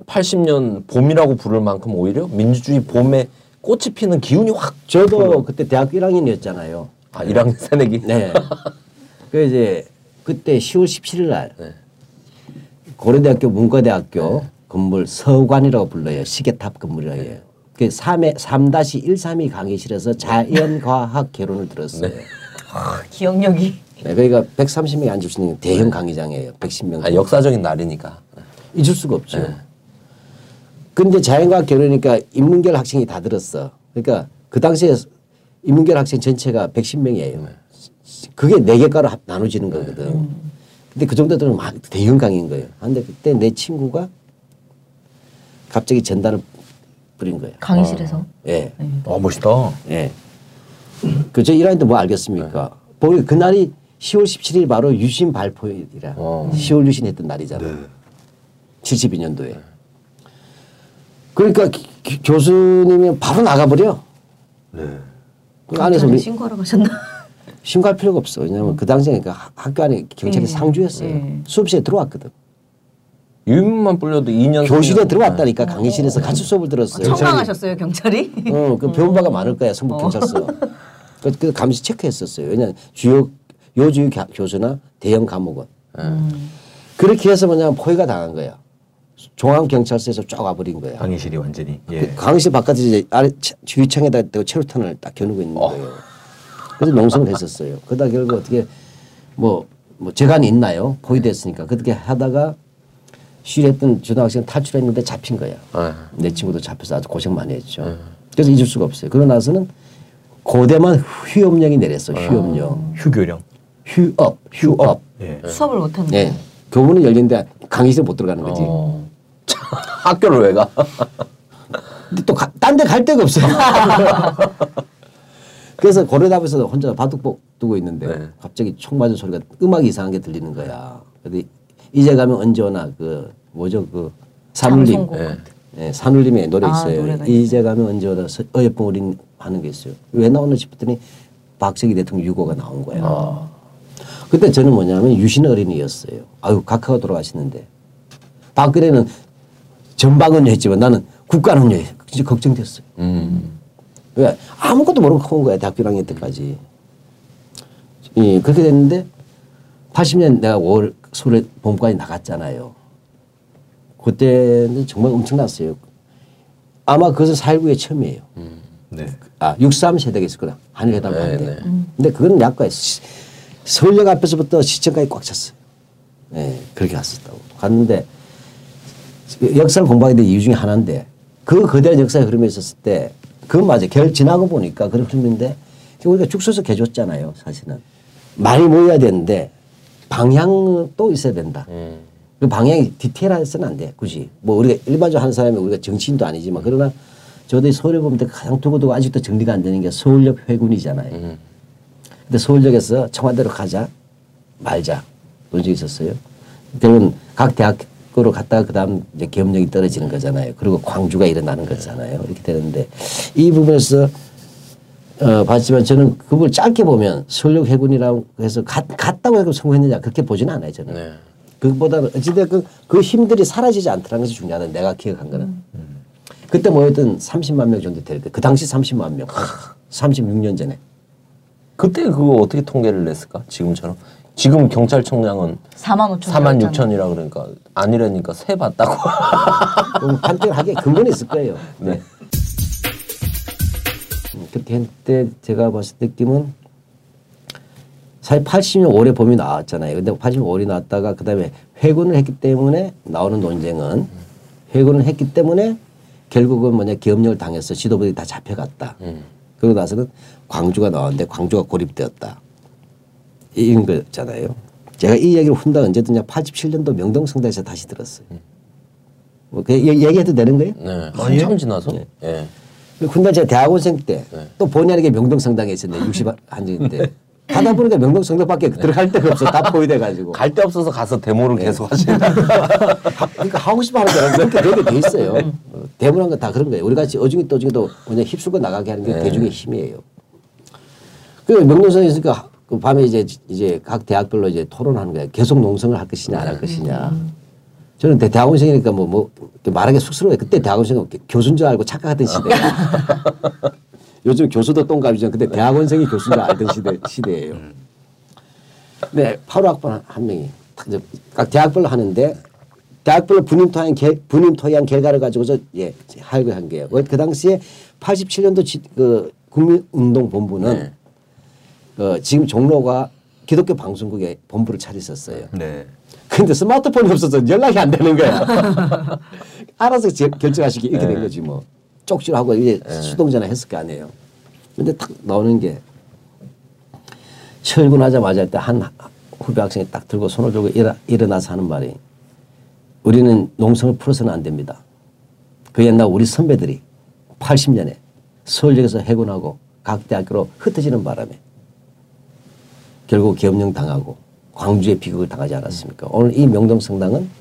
80년 봄이라고 부를 만큼 오히려 민주주의 봄에 꽃이 피는 기운이 확 저도 그때 대학교 1학년이었잖아요. 아, 1학년 새내기. 네. 그 이제 그때 10월 17일 날 네. 고려대학교 문과대학교 건물 서관이라고 불러요. 시계탑 건물이라고 해요. 그 3에 3-132 강의실에서 자연과학 개론을 들었어요. 네. 기억력이 그러니까 130명이 앉을 수 있는 대형 강의장이에요. 110명. 아, 역사적인 날이니까. 잊을 수가 없죠. 근데 자연과학 개론이니까 인문계열 학생이 다 들었어. 그러니까 그 당시에 인문계열 학생 전체가 110명이에요. 그게 네 개과로 합- 나눠지는 거거든. 근데 그 정도들은 막 대형 강의인 거예요. 근데 그때 내 친구가 갑자기 전단을 뿌린 거예요. 강의실에서 예. 어 멋있다. 예. 그저 1학년 때뭐 알겠습니까? 보니 그날이 10월 17일 바로 유신 발표일이라. 어. 10월 유신 했던 날이잖아. 72년도에. 그러니까 기- 기- 교수님이 바로 나가버려. 네. 그 안에서 우리 신고하러 가셨나? 신고할 필요가 없어. 왜냐하면 그 당시에 그 하- 학교 안에 경찰이 예. 상주했어요. 예. 수업실에 들어왔거든. 유인만 불려도 2년 교실에 3년. 들어왔다니까 강의실에서 같이 수업을 들었어요. 청강하셨어요 경찰이? 어, 그 배운 바가 많을 거야 성북 어. 경찰서. 그, 그 감시 체크했었어요. 왜냐 주요 요주요 가- 교수나 대형 감옥은 그렇게 해서 뭐냐면 포위가 당한 거야. 종합 경찰서에서 쫙 와버린 거야. 강의실이 완전히. 예. 그 강의실 바깥에 이제 아래 차- 주위창에다 대고 체류탄을 딱 겨누고 있는 거예요. 그래서 농성을 했었어요. 그러다 결국 어떻게 뭐, 뭐 재간이 있나요? 포위됐으니까. 그렇게 하다가 쉬했던 초등학생 탈출했는데 잡힌 거야. 아. 내 친구도 잡혀서 아주 고생 많이 했죠. 그래서 잊을 수가 없어요. 그러고 나서는 고대만 휴업령이 내렸어. 휴업령. 휴교령. 휴업, 휴업. 예. 수업을 못 하는 네. 교문은 열린데 강의실 못 들어가는 거지. 어. 학교를 왜 가? 근데 또 딴 데 갈 데가 없어요. 그래서 고려답에서 혼자 바둑복 두고 있는데 네. 갑자기 총 맞은 소리가 음악이 이상하게 들리는 거야. 근데 이제 가면 언제 오나 그 뭐죠 그 산울림 네. 네, 산울림의 노래 아, 있어요. 이제 가면 언제 오나 서- 어여쁜 우린 하는 게 있어요. 왜 나오나 싶었더니 박정희 대통령 유고가 나온 거야. 아. 그때 저는 뭐냐면 유신 어린이였어요. 아유 각하가 돌아가시는데 박근혜는 전방은 했지만 나는 국가는 진짜 걱정됐어요. 음. 왜 아무것도 모르고 커온 거야 대학교 1학년 때까지. 예, 그렇게 됐는데 80년 내가 5월 서울에 봄까지 나갔잖아요. 그때는 정말 엄청났어요. 아마 그것은 4.19의 처음이에요. 네. 아, 63 세대가 있을 거다. 한일회담 할 때. 네, 네. 근데 그건 약과였어. 시- 서울역 앞에서부터 시청까지 꽉 찼어요. 예, 그렇게 갔었다고. 갔는데 역사를 공부하게 된 이유 중에 하나인데 그 거대한 역사의 흐름에 있었을 때 그건 맞아요. 결 지나고 보니까 그런 흐름인데 우리가 죽서서 개줬잖아요. 사실은. 많이 모여야 되는데 방향도 있어야 된다. 음. 그 방향이 디테일해서는 안 돼. 굳이. 뭐 우리가 일반적으로 하는 사람이 우리가 정치인도 아니지만 그러나 저도 서울에 보면 가장 두고두고 아직도 정리가 안 되는 게 서울역 회군이잖아요. 음. 근데 서울역에서 청와대로 가자 말자 그런 적이 있었어요. 결국은 각 대학 교로 갔다가 그다음 이제 계엄령이 떨어지는 거잖아요. 그리고 광주가 일어나는 거잖아요. 이렇게 되는데 이 부분에서 어, 봤지만 저는 그걸 짧게 보면 서울역 해군이라고 해서 갔, 갔다고 해서 성공했느냐 그렇게 보지는 않아요 저는. 네. 그보다는 어찌됐건 그 힘들이 사라지지 않더라는 것이 중요하다. 내가 기억한 거는. 그때 모였던 30만 명 정도 될 때, 그 당시 30만 명. 36년 전에. 그때 그거 어떻게 통계를 냈을까? 지금처럼. 지금 경찰청장은 4만 5천 4만 6천이라 그러니까 아니라니까 세 봤다고. 그럼 판정을 하기에 근거는 있을 거예요. 네. 음, 그렇게 했을 때 제가 봤을 때 느낌은 사실 80년 올해 봄이 나왔잖아요. 근데 80년 올이 나왔다가 그다음에 회군을 했기 때문에 나오는 논쟁은 회군을 했기 때문에 결국은 뭐냐 기업력을 당해서 지도부들이 다 잡혀갔다. 음. 그러고 나서는 광주가 나왔는데 광주가 고립되었다. 이런 거잖아요. 제가 이 얘기를 훈다 언제 듣냐 87년도 명동성당에서 다시 들었어요. 뭐 그 얘기해도 되는 거예요? 네. 한참 지나서. 예. 군대 제가 대학원생 때 네. 또 본의 아니게 명동성당에 있었는데 60 한정인데 가다 보니까 명동성당밖에 들어갈 데가 없어 다 포위돼 가지고 갈 데 없어서 가서 데모를 네. 계속 하시다. 그러니까 하고 싶어 하는 사람 그렇게 되게 돼 있어요. 어, 대문한 건다 그런 거예요. 우리 같이 어중이 떠중이도 그냥 휩쓸고 나가게 하는 게 네. 대중의 힘이에요. 그 명동성에 있으니까 그 밤에 이제 이제 각 대학별로 이제 토론하는 거예요. 계속 농성을 할 것이냐 안 할 것이냐. 저는 대- 대학원생이니까 뭐, 뭐 말하기 쑥스러워요. 그때 대학원생은 교수인 줄 알고 착각하던 시대예요. 요즘 교수도 똥감이죠. 근데 대학원생이 교수인 줄 알던 시대, 시대예요. 네, 8호 학번 한, 한 명이 각 대학별로 하는데 대학별로 분임 토의한 결, 분임 토의한 결과를 가지고서 예 하려고 한 게요. 그 당시에 87년도 지, 그 국민운동본부는 네. 그 지금 종로가 기독교 방송국에 본부를 차렸었어요. 네. 근데 스마트폰이 없어서 연락이 안 되는 거야. 알아서 제- 결정하시기 이렇게 된 거지 뭐. 쪽지하고 이제 수동전화 했을 거 아니에요. 근데 딱 나오는 게 철군하자마자 때한 후배 학생이 딱 들고 손을 들고 일어, 일어나서 하는 말이 우리는 농성을 풀어서는 안 됩니다. 그 옛날 우리 선배들이 80년에 서울역에서 해군하고 각 대학교로 흩어지는 바람에 결국 계엄령 당하고 광주에 비극을 당하지 않았습니까? 오늘 이 명동성당은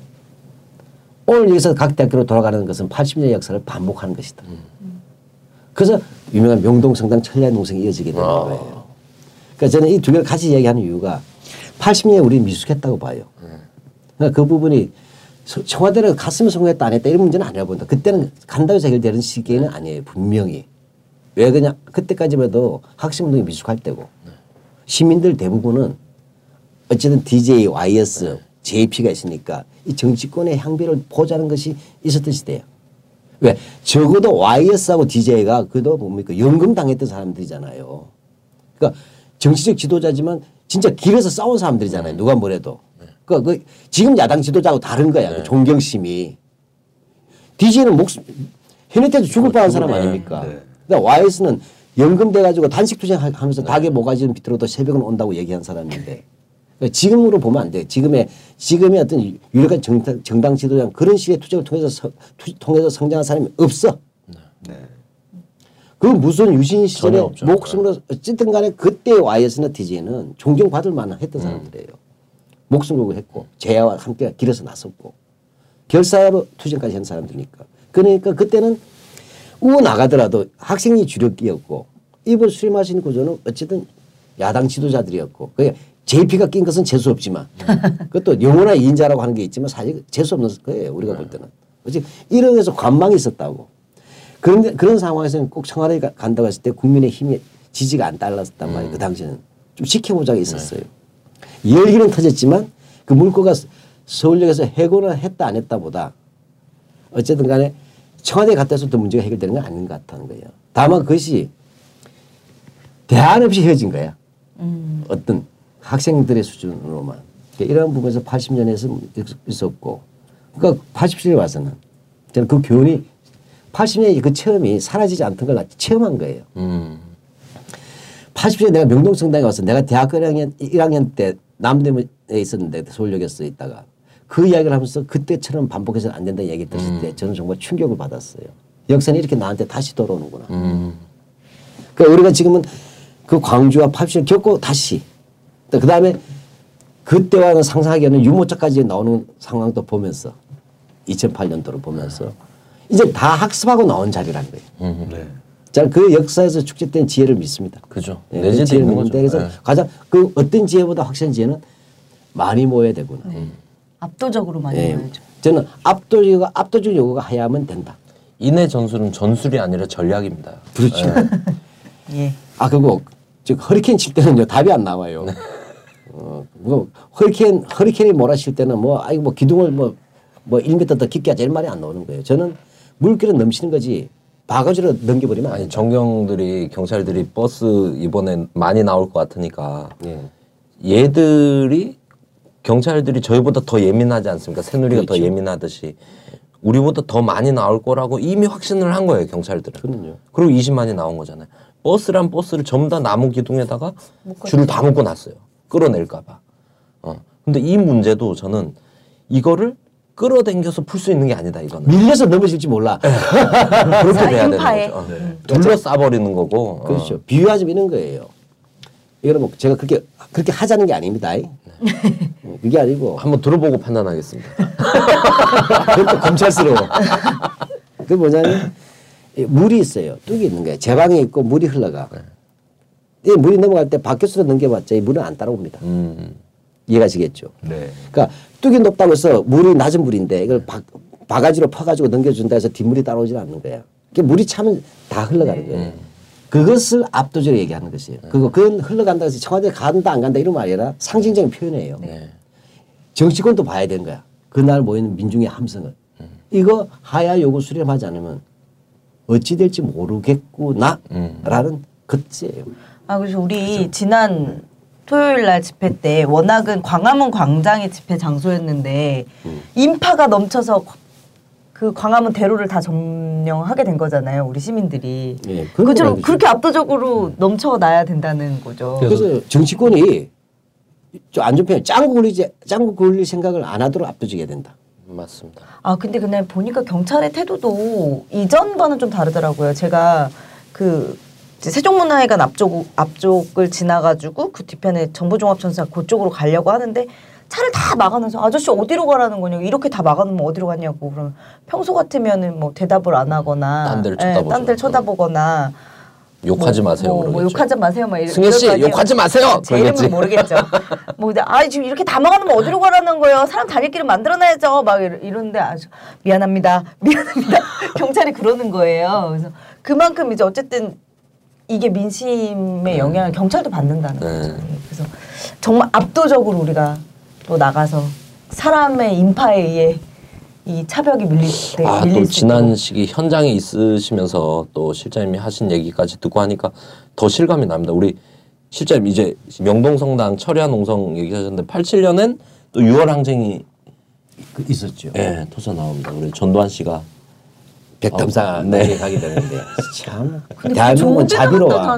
오늘 여기서 각 대학교로 돌아가는 것은 80년의 역사를 반복하는 것이다. 그래서 유명한 명동성당 천리안 동생이 이어지게 되는 아. 거예요. 그러니까 저는 이 두 개를 같이 얘기하는 이유가 80년에 우리 미숙했다고 봐요. 그러니까 그 부분이 서- 청와대를 갔으면 성공했다 안 했다 이런 문제는 아니라 본다. 그때는 간다고 해결되는 시기에는 아니에요. 분명히. 왜 그냥 그때까지만 해도 학생운동이 미숙할 때고 시민들 대부분은 어쨌든 DJ, YS, JP가 있으니까 이 정치권의 향배를 보자는 것이 있었던 시대예요. 왜? 적어도 YS하고 DJ가 그도 뭡니까 연금 당했던 사람들이잖아요. 그러니까 정치적 지도자지만 진짜 길에서 싸운 사람들이잖아요. 누가 뭐래도. 그러니까 그 지금 야당 지도자하고 다른 거야. 그 존경심이. DJ는 목숨 현역 때도 죽을 뻔한 사람 아닙니까? 근데 YS는 연금 돼가지고 단식 투쟁하면서 닭의 모가지는 비틀어도 새벽은 온다고 얘기한 사람인데 그러니까 지금으로 보면 안 돼. 지금의 지금의 어떤 유력한 정당, 정당 지도자 그런 식의 투쟁을 통해서 서, 투, 통해서 성장한 사람이 없어. 그 무슨 유신 시절에. 목숨으로 어쨌든 간에 그때 YS나 DJ는 존경받을 만한 했던 사람들이에요. 목숨 걸고 했고 재야와 함께 길에서 나섰고 결사로 투쟁까지 한 사람들이니까. 그러니까 그때는 우어 나가더라도 학생이 주력이었고 입을 술 마시는 구조는 어쨌든 야당 지도자들이었고 그게 JP가 낀 것은 재수 없지만 그것도 영원한 인자라고 하는 게 있지만 사실 재수 없는 거예요 우리가 볼 때는. 어찌 이런 데서 관망이 있었다고. 그런데 그런 상황에서는 꼭 청와대에 가- 간다고 했을 때 국민의 힘이 지지가 안 달랐단 말이에요 그 당시에는. 좀 지켜보자가 있었어요. 열기는 터졌지만 그 물꼬가 서- 서울역에서 해고를 했다 안 했다 보다 어쨌든 간에 청와대에 갔다 해서부터 문제가 해결되는 건 아닌 것 같다는 거예요. 다만 그것이 대안 없이 헤어진 거야. 어떤 학생들의 수준으로만. 그러니까 이런 부분에서 80년에서 있었고 그러니까 87년에 와서는 저는 그 교훈이 80년의 그 체험이 사라지지 않던 걸 체험한 거예요. 음. 80년에 내가 명동성당에 와서 내가 대학교 1학년, 1학년 때 남대문에 있었는데 서울역에서 있다가 그 이야기를 하면서 그때처럼 반복해서는 안 된다는 얘기 들었을 때 저는 정말 충격을 받았어요. 역사는 이렇게 나한테 다시 돌아오는구나. 음. 그러니까 우리가 지금은 그 광주와 80년 겪고 다시 그 다음에 그때와는 상상하기 어는 유모차까지 나오는 상황도 보면서 2008년도를 보면서 이제 다 학습하고 나온 자리라는 거예요. 네. 저는 그 역사에서 축적된 지혜를 믿습니다. 그죠. 예, 내재돼 그 지혜를 있는 믿는데. 그래서 예. 가장 그 어떤 지혜보다 확실한 지혜는 많이 모여야 되구나. 압도적으로 많이 예. 보여죠. 저는 압도적 압도적 요구가 하야하면 된다. 인해 전술은 전술이 아니라 전략입니다. 그렇죠. 예. 아 그리고 즉 허리케인 칠 때는요 답이 안 나와요. 어, 뭐 허리케인 허리케인이 몰아칠 때는 뭐 아이고 뭐 기둥을 뭐뭐 1m 더 깊게 하자 이런 말이 안 나오는 거예요. 저는 물길은 넘치는 거지 바가지로 넘겨버리면 안 아니. 정경들이 경찰들이 버스 이번에 많이 나올 것 같으니까 예. 얘들이 경찰들이 저희보다 더 예민하지 않습니까? 새누리가 더 그렇죠. 예민하듯이 우리보다 더 많이 나올 거라고 이미 확신을 한 거예요 경찰들은. 그럼요. 그리고 20만이 나온 거잖아요. 버스란 버스를 전부 다 나무 기둥에다가 줄을 다 묶어 놨어요. 끌어낼까봐. 어. 근데 이 문제도 저는 이거를 끌어당겨서 풀 수 있는 게 아니다 이거는. 밀려서 넘어질지 몰라. 그렇게 돼야 되는. 거죠. 어. 둘러싸버리는 거고. 어. 그렇죠. 비유하자면 이런 거예요. 이거는 뭐 제가 그렇게 그렇게 하자는 게 아닙니다. 어, 그게 아니고 한번 들어보고 판단하겠습니다. 그것도 검찰스러워. 그 뭐냐면 이 물이 있어요. 뚝이 있는 거예요. 제 방에 있고 물이 흘러가. 이 물이 넘어갈 때 밖에서 넘겨봤자 이 물은 안 따라옵니다. 음. 이해가시겠죠? 네. 그러니까 뚝이 높다고 해서 물이 낮은 물인데 이걸 바, 바가지로 퍼가지고 넘겨준다 해서 뒷물이 따라오질 않는 거야. 그 물이 차면 다 흘러가는 거예요. 그것을 압도적으로 얘기하는 것이에요. 그거 그건 흘러간다 해서 청와대 간다 안 간다 이런 말이 아니라 상징적인 표현이에요. 네. 정치권도 봐야 되는 거야. 그날 모이는 민중의 함성을. 이거 하야 요구 수렴하지 않으면 어찌 될지 모르겠구나라는 끝이에요. 아 그래서 우리 지난 토요일 날 집회 때 워낙은 광화문 광장이 집회 장소였는데 인파가 넘쳐서 그 광화문 대로를 다 점령하게 된 거잖아요. 우리 시민들이. 예, 거죠. 그렇게 압도적으로 넘쳐나야 된다는 거죠. 그래서 정치권이 좀 안전표현 짱구 굴리지 짱구 굴릴 생각을 안 하도록 압도적이어야 된다. 맞습니다. 아 근데 그날 보니까 경찰의 태도도 이전과는 좀 다르더라고요. 제가 그 세종문화회관 앞쪽 앞쪽을 지나가지고 그 뒤편에 정보종합천사 그쪽으로 가려고 하는데 차를 다 막아놔서 아저씨 어디로 가라는 거냐고 이렇게 다 막아놓으면 어디로 가냐고 그러면 평소 같으면은 뭐 대답을 안 하거나 딴 데를 예, 쳐다보죠. 딴 데를 쳐다보거나 욕하지 뭐, 마세요. 뭐, 뭐. 욕하지 마세요. 막 이러- 승혜 씨. 욕하지 마세요! 제 이름은 그러겠지. 모르겠죠. 뭐, 근데 아 지금 이렇게 다 막아놓으면 어디로 가라는 거예요? 사람 다닐 길을 만들어놔야죠. 막 이러- 이러는데 아주 미안합니다. 미안합니다. 경찰이 그러는 거예요. 그래서 그만큼 이제 어쨌든 이게 민심의 영향을 경찰도 받는다는 거죠. 네. 그래서 정말 압도적으로 우리가 또 나가서 사람의 인파에 의해 이 차벽이 밀릴 때 아, 밀릴 또수 지난. 시기 현장에 있으시면서 또 실장님이 하신 얘기까지 듣고 하니까 더 실감이 납니다. 우리 실장님 이제 명동성당 철야 농성 얘기하셨는데 87년엔 또 6월 항쟁이 그 있었죠. 예, 터져 나옵니다. 우리 전두환 씨가 백담사 어, 네. 네. 가게 되는데 참 근데 대한민국은 자비로워.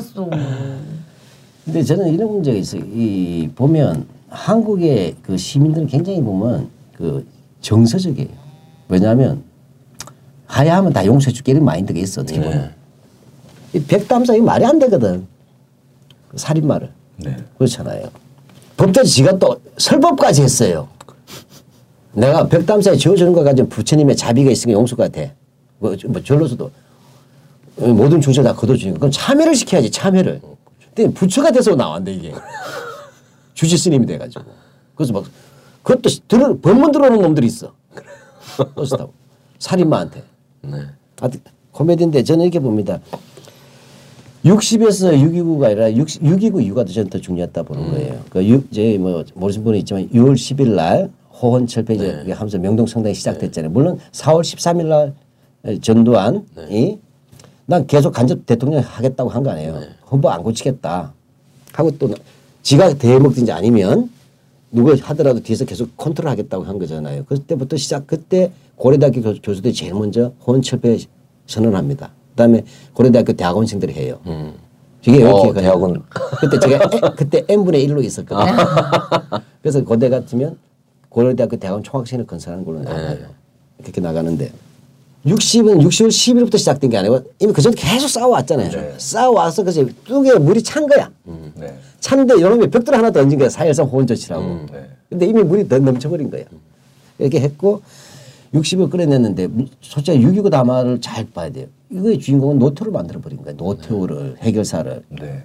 근데 저는 이런 문제가 있어요. 이 보면 한국의 그 시민들은 굉장히 보면 그 정서적이에요. 왜냐하면 하야하면 다 용서해 줄게 이런 마인드가 있어 어떻게 네. 보면. 이 백담사 이거 말이 안 되거든. 그 살인마를. 네. 그렇잖아요. 법대로 지가 또 설법까지 했어요. 내가 백담사에 지어주는 것 가지고 부처님의 자비가 있으니까 용서 같아. 뭐, 뭐 절로서도 모든 중세 다 거둬주니까 그럼 참여를 시켜야지 참여를. 근데 부처가 돼서 나왔는데 이게 주지 스님이 돼가지고 그래서 막 그것도 들어 법문 들어오는 놈들이 있어. 그렇다고 살인마한테. 네. 하여튼 코미디인데 저는 이렇게 봅니다. 60에서 629가 아니라 60, 629 이유가 저는 더 중요했다 보는 거예요. 그 유, 이제 뭐 모르시는 분은 있지만 6월 10일 날 호헌 철폐 이제 하면서 명동 성당이 시작됐잖아요. 물론 4월 13일 날 전두환이 난 계속 간접 대통령 하겠다고 한 거 아니에요. 헌법 안 고치겠다 하고 또 지가 대먹든지 아니면 누가 하더라도 뒤에서 계속 컨트롤 하겠다고 한 거잖아요. 그때부터 시작, 그때 고려대학교 교수- 교수들이 제일 먼저 호언철폐 선언합니다. 그 다음에 고려대학교 대학원생들이 해요. 이게 이렇게 어, 대학원. 그때 제가 에- 그때 n분의 1로 있었거든요. 그래서 고대 같으면 고려대학교 대학원 총학생을 건설하는 걸로 나가요. 그렇게 나가는데 60은 60월 10일부터 시작된 게 아니고 이미 그전에 계속 싸워왔잖아요. 싸워와서 그래서 뚝에 물이 찬 거야. 네. 찬데 이놈이 벽돌 하나 던진 거야. 사일상 호원조치라고. 네. 근데 이미 물이 더 넘쳐버린 거야. 이렇게 했고 60을 끌어냈는데 솔직히 6.29 담화를 잘 봐야 돼요. 이거의 주인공은 노태우를 만들어버린 거야. 노태우를 해결사를. 네.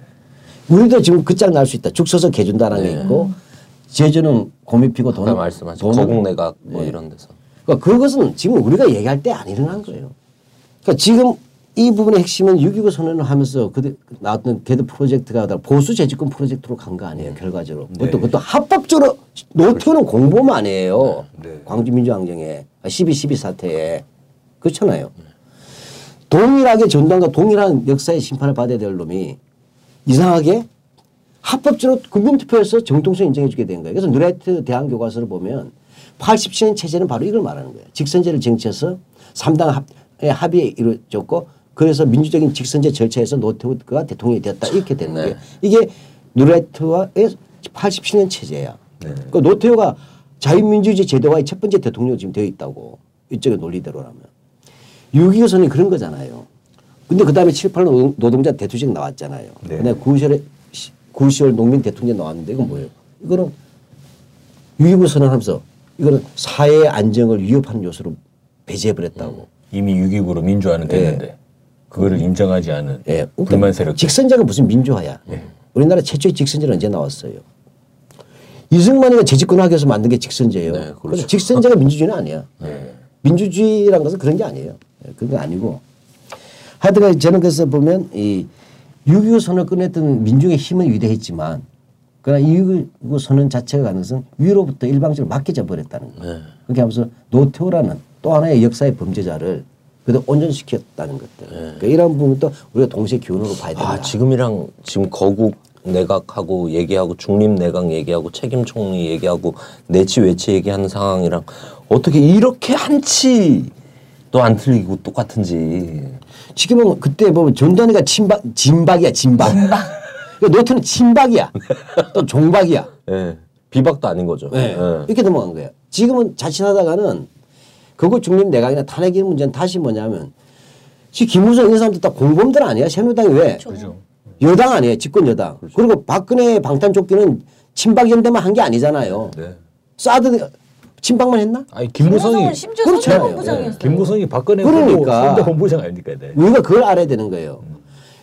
우리도 지금 끝장 날수 있다. 죽 서서 개준다는 게 있고 제주는 고미 피고 돈 아까 말씀하신 거국 내각 뭐 네. 이런 데서 그러니까 그것은 지금 우리가 얘기할 때 안 일어난 거예요. 그러니까 지금 이 부분의 핵심은 6.29 선언을 하면서 그 나왔던 개드 프로젝트가 보수 재집권 프로젝트로 간 거 아니에요. 결과적으로. 그것도, 그것도 합법적으로 노태우는 공범 아니에요. 네. 광주 민주항쟁에 12.12 사태에. 그렇잖아요. 동일하게 전두환과 동일한 역사의 심판을 받아야 될 놈이 이상하게 합법적으로 국민투표에서 정통성 인정해 주게 된 거예요. 그래서 누라이트 대학 교과서를 보면 87년 체제는 바로 이걸 말하는 거예요. 직선제를 쟁취해서 3당 합, 의 합의에 이루어졌고 그래서 민주적인 직선제 절차에서 노태우가 대통령이 되었다 이렇게 되는 네. 거예요. 이게 누라이트와의 87년 체제야. 그 노태우가 자유민주주의 제도와의 첫 번째 대통령 지금 되어 있다고 이쪽의 논리대로라면. 6.25 선이 그런 거잖아요. 근데 그 다음에 7, 8년 노동자 대투쟁 나왔잖아요. 네. 그다음에 9, 10월에 9, 10월 농민 대통령 나왔는데 이건 뭐예요? 이거는 6.25 선언하면서 이거는 사회의 안정을 위협하는 요소로 배제해버렸다고. 이미 6.29로 민주화는 됐는데 그거를 인정하지 않은 예. 불만 세력. 직선제가 무슨 민주화야. 우리나라 최초의 직선제는 언제 나왔어요? 이승만이가 재집권하기 위해서 만든 게 직선제예요. 네, 그렇죠. 직선제가 민주주의는 아니야. 네. 민주주의라는 것은 그런 게 아니에요. 예, 그런 게 아니고. 하여튼 저는 그래서 보면 이6.25 선을 꺼냈던 민중의 힘은 위대했지만 그러나 이6.25 선언 자체가 가능성 위로부터 일방적으로 맡겨져 버렸다는 거예요. 네. 그렇게 하면서 노태우라는 또 하나의 역사의 범죄자를 그래도 온전시켰다는 것들. 그러니까 이런 부분도 우리가 동시에 기원으로 봐야 된다. 아 지금이랑 지금 거국 내각하고 얘기하고 중립 내각 얘기하고 책임 총리 얘기하고 내치 외치 얘기하는 상황이랑 어떻게 이렇게 한치도 안 틀리고 똑같은지 지금은 그때 보면 전두환이가 친박, 진박이야, 진박. 그러니까 노태우는 친박이야. 또 종박이야. 예. 비박도 아닌 거죠. 네. 예. 이렇게 넘어간 거예요. 지금은 자칫하다가는 그거 중립 내각이나 탄핵의 문제는 다시 뭐냐면 지금 김무성 이런 사람들 다 공범들 아니야? 새누리당이 왜? 그죠. 여당 아니에요. 집권 여당. 그리고 박근혜 방탄조끼는 친박 연대만 한 게 아니잖아요. 네. 사드 침방만 했나? 아니 김무성이 심지어 그렇잖아요. 선대본부장이었어요. 김무성이 박근혜 그러니까. 선대 본부장 아닙니까? 네. 우리가 그걸 알아야 되는 거예요.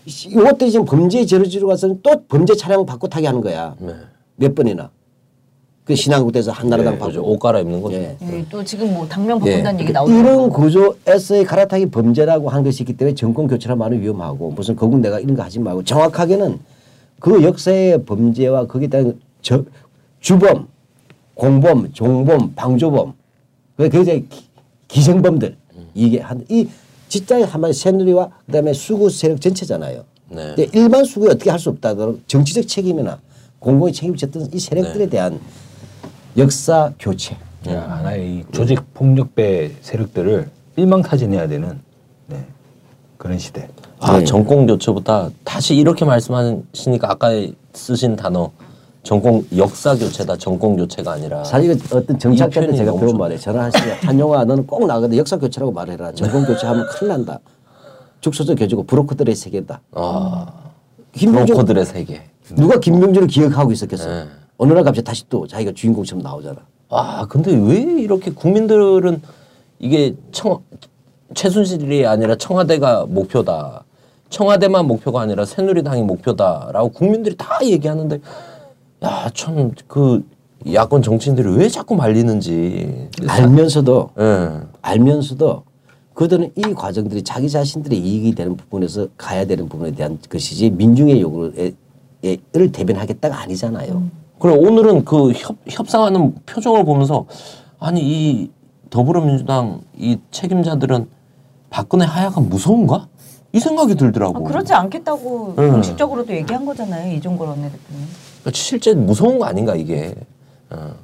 이것들이 지금 범죄에 저지르고 가서는 또 범죄 차량 바꿔 타게 하는 거야. 네. 몇 번이나. 그 신한국대에서 한나라당 네, 바꿔. 그죠. 옷 갈아입는 거죠. 예. 예, 또 지금 뭐 당면 예. 바꾼다는 얘기 이런 나오더라고요. 구조에서의 갈아타기 범죄라고 한 것이 있기 때문에 정권 교체란 말은 위험하고 무슨 거국 내가 이런 거 하지 말고 정확하게는 그 역사의 범죄와 거기에 따른 저, 주범, 공범, 종범, 방조범 그 이제 기- 기생범들 이게 한 이 진짜 한마디 새누리와 그다음에 수구 세력 전체잖아요. 네. 근데 일반 수구에 어떻게 할 수 없다 하더라도 정치적 책임이나 공공의 책임을 졌던 이 세력들에 네. 대한 역사 교체. 야, 하나의 이 조직 폭력배 세력들을 일망타진해야 되는 네. 그런 시대. 아 네. 정권 교체보다 다시 이렇게 말씀하시니까 아까 쓰신 단어 정권 역사 교체다 정권 교체가 아니라 사실 그 어떤 이 제가 너무 말이에요. 전화하시면 한용아 너는 꼭 나가는데 역사 교체라고 말해라. 정권 교체하면 큰일 난다. 죽서서 겨주고 브로커들의 세계다. 아 김명준 브로커들의 세계. 누가 김명준을 기억하고 있었겠어. 네. 어느 날 갑자기 다시 또 자기가 주인공처럼 나오잖아. 아 근데 왜 이렇게 국민들은 이게 청 최순실이 아니라 청와대가 목표다. 청와대만 목표가 아니라 새누리당이 목표다라고 국민들이 다 얘기하는데 야 참 그 야권 정치인들이 왜 자꾸 말리는지. 알면서도 예. 알면서도 그들은 이 과정들이 자기 자신들의 이익이 되는 부분에서 가야 되는 부분에 대한 것이지 민중의 요구를 를 대변하겠다가 아니잖아요. 그래 오늘은 그 협, 협상하는 표정을 보면서 아니 이 더불어민주당 이 책임자들은 박근혜 하야가 무서운가 이 생각이 들더라고. 아, 그렇지 않겠다고 음. 공식적으로도 얘기한 거잖아요. 이종걸 원내대표는. 그러니까 실제 무서운 거 아닌가 이게 어.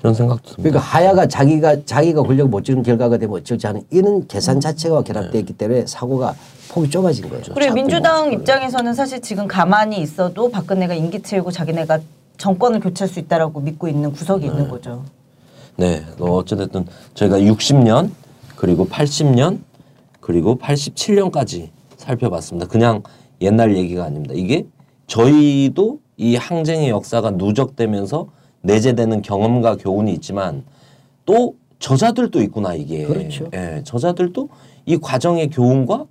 이런 생각도 듭니다. 그러니까 하야가 자기가 자기가 권력을 못 쥐는 결과가 되면 어쩔지 않은 이런 계산 자체가 결합되어 있기 때문에 사고가 폭이 좁아진 거죠. 자꾸 민주당 뭐 입장에서는 사실 지금 가만히 있어도 박근혜가 임기 채우고 자기네가 정권을 교체할 수 있다라고 믿고 있는 구석이 있는 거죠. 네, 뭐 어찌됐든 저희가 60년 그리고 80년 그리고 87년까지 살펴봤습니다. 그냥 옛날 얘기가 아닙니다. 이게 저희도 이 항쟁의 역사가 누적되면서 내재되는 경험과 교훈이 있지만 또 저자들도 있구나 이게. 그렇죠. 예, 저자들도 이 과정의 교훈과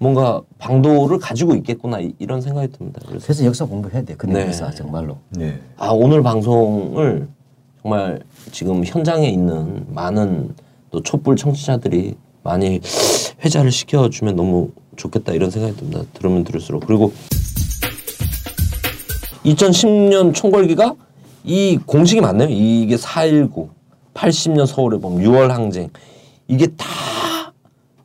뭔가 방도를 가지고 있겠구나 이- 이런 생각이 듭니다. 그래서 그래서 역사 공부해야 돼. 근데 네. 역사 정말로. 네. 아 오늘 방송을 정말 지금 현장에 있는 많은 또 촛불 청취자들이 많이 회자를 시켜주면 너무 좋겠다 이런 생각이 듭니다. 들으면 들을수록 그리고 2010년 총궐기가 이 공식이 맞네요. 이게 4.19, 80년 서울의 봄, 6월 항쟁 이게 다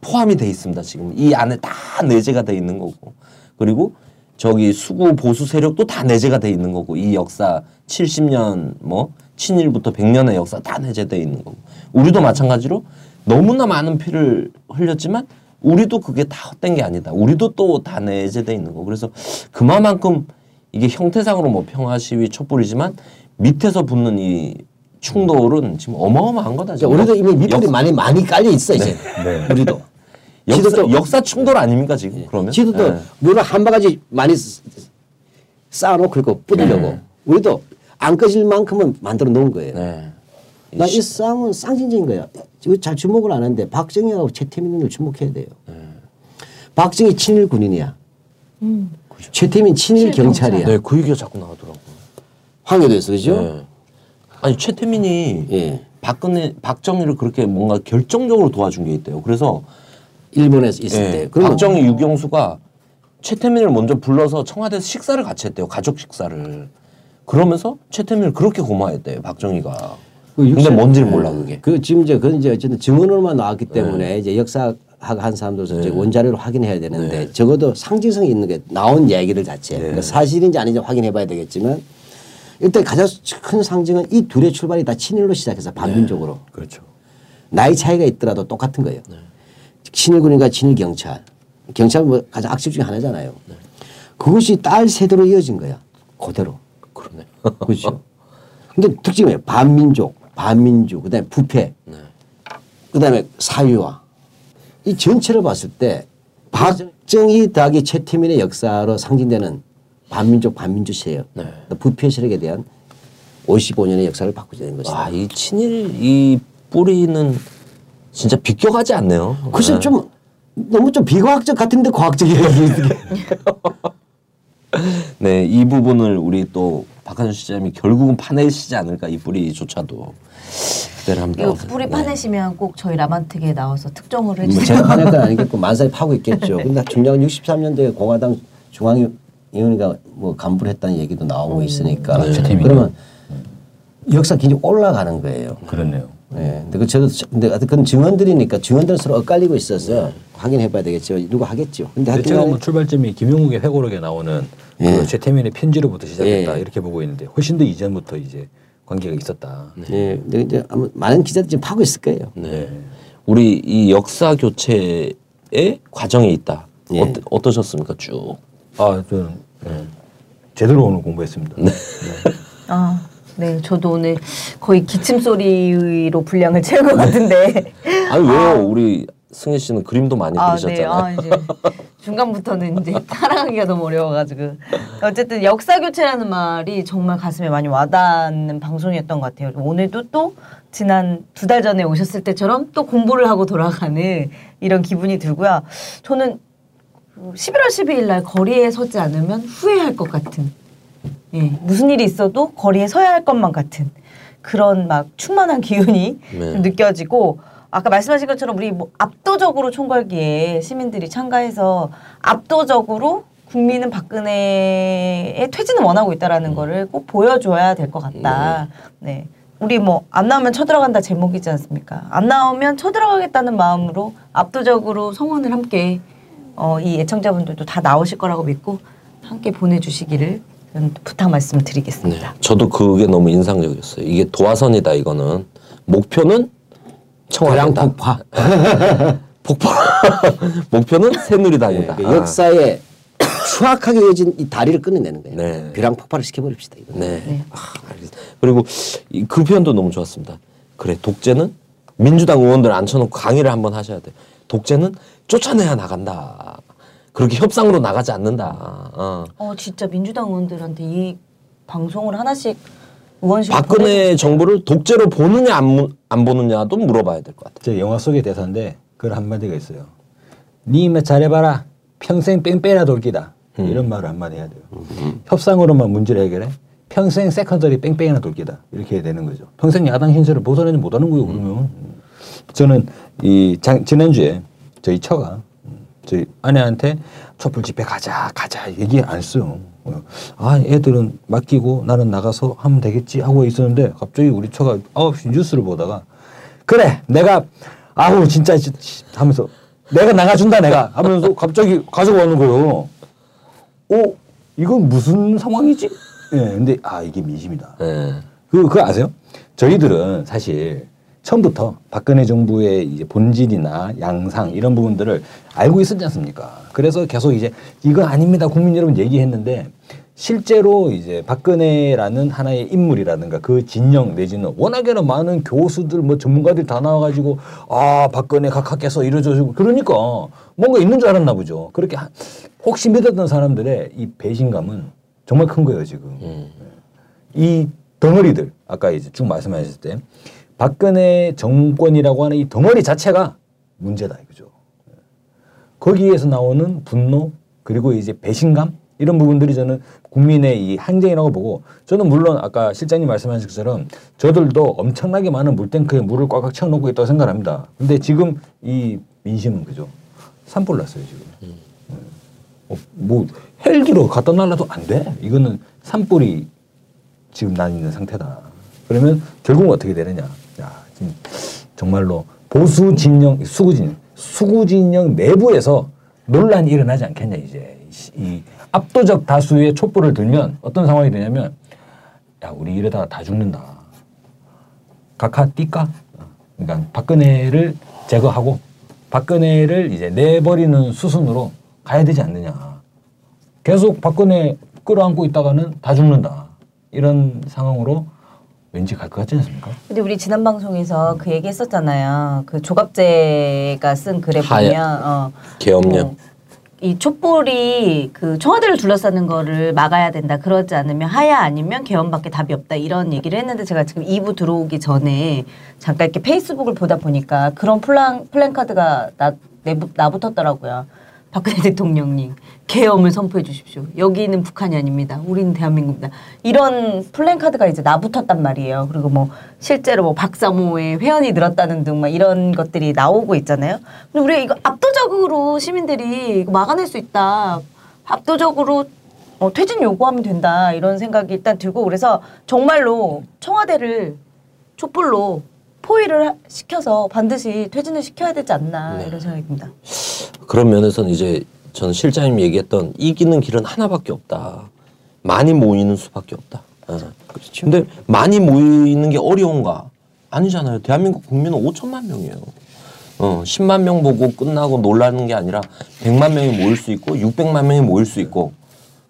포함이 돼 있습니다. 지금 이 안에 다 내재가 돼 있는 거고 그리고 저기 수구 보수 세력도 다 내재가 돼 있는 거고 이 역사 70년 뭐 친일부터 100년의 역사 다 내재돼 있는 거고 우리도 마찬가지로 너무나 많은 피를 흘렸지만 우리도 그게 다 헛된 게 아니다. 우리도 또 다 내재돼 있는 거. 그래서 그만큼 이게 형태상으로 뭐 평화 시위 촛불이지만 밑에서 붙는 이 충돌은 지금 어마어마한 거다. 그러니까 지금. 우리도 이미 밑돌이 역- 많이 많이 깔려 있어 이제. 네. 우리도. 역사, 지도도- 역사 충돌 아닙니까 지금 그러면? 지도도 예. 물을 한 바가지 많이 쓰- 쌓아놓고 그리고 뿌리려고. 네. 우리도 안 꺼질 만큼은 만들어 놓은 거예요. 네. 나이 싸움은 쌍진적인 거야. 이거 잘 주목을 안 하는데 박정희하고 최태민을 주목해야 돼요. 네. 박정희 친일 군인이야. 최태민 친일 경찰이야. 네, 그 얘기가 자꾸 나오더라고. 황해도에서 그죠? 네. 아니 최태민이 예. 박근혜 박정희를 그렇게 뭔가 결정적으로 도와준 게 있대요. 그래서 일본에서 있을 예, 때. 그러면 박정희 유경수가 최태민을 먼저 불러서 청와대에서 식사를 같이 했대요. 가족 식사를. 그러면서 최태민을 그렇게 고마워했대요. 박정희가. 그 근데 육십- 뭔지는 몰라 그게. 그 지금 이제 그건 이제 어쨌든 증언으로만 나왔기 때문에 네. 이제 역사학 한 사람들로서 이제 원자료를 확인해야 되는데 적어도 상징성이 있는 게 나온 얘기들 자체. 네. 그러니까 사실인지 아닌지 확인해 봐야 되겠지만 일단 가장 큰 상징은 이 둘의 출발이 다 친일로 시작해서 반민족으로 그렇죠. 나이 차이가 있더라도 똑같은 거예요. 친일군인과 친일 경찰. 경찰은 뭐 가장 악질 중에 하나잖아요. 그것이 딸 세대로 이어진 거야. 그대로. 그러네. 그렇죠. 근데 특징이? 반민족, 반민주, 그다음에 부패, 그다음에 사유화. 이 전체를 봤을 때 박정희 더하기 최태민의 역사로 상징되는 반민족, 반민주세요. 네. 부패 세력에 대한 55년의 역사를 바꾸게 된 것이다. 아, 이 친일 이 뿌리는 진짜 비껴가지 않네요. 글쎄 네. 좀 너무 좀 비과학적 같은데 과학적이에요. 네, 이 부분을 우리 또 박한준 시장님이 결국은 파내시지 않을까 이 뿌리조차도 기대를 합니다. 이거 뿌리 네. 파내시면 꼭 저희 라만특에 나와서 특종을 뭐 해주세요. 제가 화낼 건 아니겠고 만사에 파고 있겠죠. 근데 중요한 63년도에 공화당 중앙위원회가 뭐 간부를 했다는 얘기도 나오고 있으니까 네. 그러면 역사 굉장히 올라가는 거예요. 그렇네요. 네. 근데 그 저도 근데 하여튼 그건 증언들이니까 증언들은 서로 엇갈리고 있어서 확인해봐야 되겠죠. 누가 하겠죠. 근데 근데 제가 하여튼 뭐 출발점이 김용욱의 회고록에 나오는 예. 그 최태민의 편지로부터 시작했다 예. 이렇게 보고 있는데 훨씬 더 이전부터 이제 관계가 있었다. 예, 근데 이제 아마 많은 기자들이 지금 파고 있을 거예요. 네. 우리 이 역사 교체의 과정이 있다. 예. 어떠, 어떠셨습니까? 쭉. 아 저는 예. 제대로 오늘 공부했습니다. 아, 네, 저도 오늘 거의 기침 소리로 분량을 채운 것 같은데. 아니 왜요? 우리 승혜 씨는 그림도 많이 아, 네. 그리셨잖아요. 아, 이제 중간부터는 이제 따라가기가 너무 어려워가지고. 어쨌든 역사 교체라는 말이 정말 가슴에 많이 와닿는 방송이었던 것 같아요. 오늘도 또 지난 두 달 전에 오셨을 때처럼 또 공부를 하고 돌아가는 이런 기분이 들고요. 저는 11월 12일 날 거리에 서지 않으면 후회할 것 같은. 예, 무슨 일이 있어도 거리에 서야 할 것만 같은 그런 막 충만한 기운이 네. 좀 느껴지고 아까 말씀하신 것처럼 우리 뭐 압도적으로 총궐기에 시민들이 참가해서 압도적으로 국민은 박근혜의 퇴진을 원하고 있다라는 거를 꼭 보여줘야 될 것 같다. 네. 우리 뭐 안 나오면 쳐들어간다 제목이지 않습니까? 안 나오면 쳐들어가겠다는 마음으로 압도적으로 성원을 함께 어, 이 애청자분들도 다 나오실 거라고 믿고 함께 보내주시기를 부탁 말씀을 네. 드리겠습니다. 저도 그게 너무 인상적이었어요. 이게 도화선이다 이거는 목표는 청와대다. 폭파. 폭파. 목표는 새누리당이다. 그 역사에 추악하게 이어진 이 다리를 끊어내는 거예요. 네. 벼랑 폭발을 시켜버립시다. 이거. 네. 네. 아, 알겠습니다. 그리고 이- 그 표현도 너무 좋았습니다. 그래 독재는 민주당 의원들 앉혀놓고 강의를 한번 하셔야 돼. 독재는 쫓아내야 나간다. 그렇게 협상으로 나가지 않는다. 어. 어 진짜 민주당 의원들한테 이 방송을 하나씩 박근혜 정부를 독재로 보느냐 안, 무- 안 보느냐도 물어봐야 될 것 같아요. 제 영화 속의 대사인데 그런 한마디가 있어요. 니만 잘해봐라. 평생 뺑뺑이나 돌기다. 이런 말을 한마디 해야 돼요. 협상으로만 문제를 해결해. 평생 secondary 뺑뺑이나 돌기다. 이렇게 해야 되는 거죠. 평생 야당 신세를 벗어내지 못하는 거예요. 그러면 저는 이 장, 지난주에 저희 처가 음, 저희 아내한테 촛불 집회 가자 가자 얘기 안 했어요. 어, 아 애들은 맡기고 나는 나가서 하면 되겠지 하고 있었는데 갑자기 우리 처가 9시 뉴스를 보다가 그래 내가 아우 진짜 하면서 내가 나가준다 내가 하면서 갑자기 가져가는 거예요. 어 이건 무슨 상황이지? 예, 근데 아 이게 민심이다. 네. 그, 그거 아세요? 저희들은 사실 처음부터 박근혜 정부의 이제 본질이나 양상 이런 부분들을 알고 있었지 않습니까? 그래서 계속 이제 이거 아닙니다. 국민 여러분 얘기했는데 실제로 이제 박근혜라는 하나의 인물이라든가 그 진영 내지는 워낙에나 많은 교수들 뭐 전문가들이 다 나와가지고 아 박근혜 각하께서 이러저러고 그러니까 뭔가 있는 줄 알았나 보죠. 그렇게 하- 혹시 믿었던 사람들의 이 배신감은 정말 큰 거예요 지금. 이 덩어리들 아까 이제 쭉 말씀하셨을 때 박근혜 정권이라고 하는 이 덩어리 자체가 문제다 이거죠. 거기에서 나오는 분노 그리고 이제 배신감 이런 부분들이 저는 국민의 이 항쟁이라고 보고 저는 물론 아까 실장님 말씀하신 것처럼 저들도 엄청나게 많은 물탱크에 물을 꽉꽉 채워놓고 있다고 생각합니다. 근데 지금 이 민심은 그죠? 산불 났어요 지금. 어, 뭐 헬기로 갖다 날라도 안 돼. 이거는 산불이 지금 난 있는 상태다. 그러면 결국은 어떻게 되느냐? 야, 지금 정말로 보수 진영, 수구 진영, 수구 진영 내부에서 논란이 일어나지 않겠냐 이제 이 압도적 다수의 촛불을 들면 어떤 상황이 되냐면 야 우리 이러다가 다 죽는다. 각하 띠까? 그러니까 박근혜를 제거하고 박근혜를 이제 내버리는 수순으로 가야 되지 않느냐. 계속 박근혜 끌어안고 있다가는 다 죽는다. 이런 상황으로 왠지 갈 것 같지 않습니까? 근데 우리 지난 방송에서 그 얘기 했었잖아요. 그 조갑재가 쓴 글에 하야- 보면 어, 계엄령. 뭐이 촛불이 그 청와대를 둘러싸는 거를 막아야 된다. 그러지 않으면 하야 아니면 개헌밖에 답이 없다. 이런 얘기를 했는데 제가 지금 2부 들어오기 전에 잠깐 이렇게 페이스북을 보다 보니까 그런 플랜 플랜카드가 나 내부, 나붙었더라고요. 박근혜 대통령님 계엄을 선포해 주십시오. 여기는 북한이 아닙니다. 우리는 대한민국입니다. 이런 플랜카드가 이제 나붙었단 말이에요. 그리고 뭐 실제로 뭐 박사모의 회원이 늘었다는 등 막 이런 것들이 나오고 있잖아요. 근데 우리가 이거 압도적으로 시민들이 이거 막아낼 수 있다. 압도적으로 어, 퇴진 요구하면 된다. 이런 생각이 일단 들고 그래서 정말로 청와대를 촛불로 포위를 하- 시켜서 반드시 퇴진을 시켜야 되지 않나 이런 생각이 듭니다. 그런 면에서는 이제 저는 실장님이 얘기했던 이기는 길은 하나밖에 없다. 많이 모이는 수밖에 없다. 예. 그렇죠. 근데 많이 모이는 게 어려운가? 아니잖아요. 대한민국 국민은 5천만 명이에요. 어, 10만 명 보고 끝나고 놀라는 게 아니라 100만 명이 모일 수 있고 600만 명이 모일 수 있고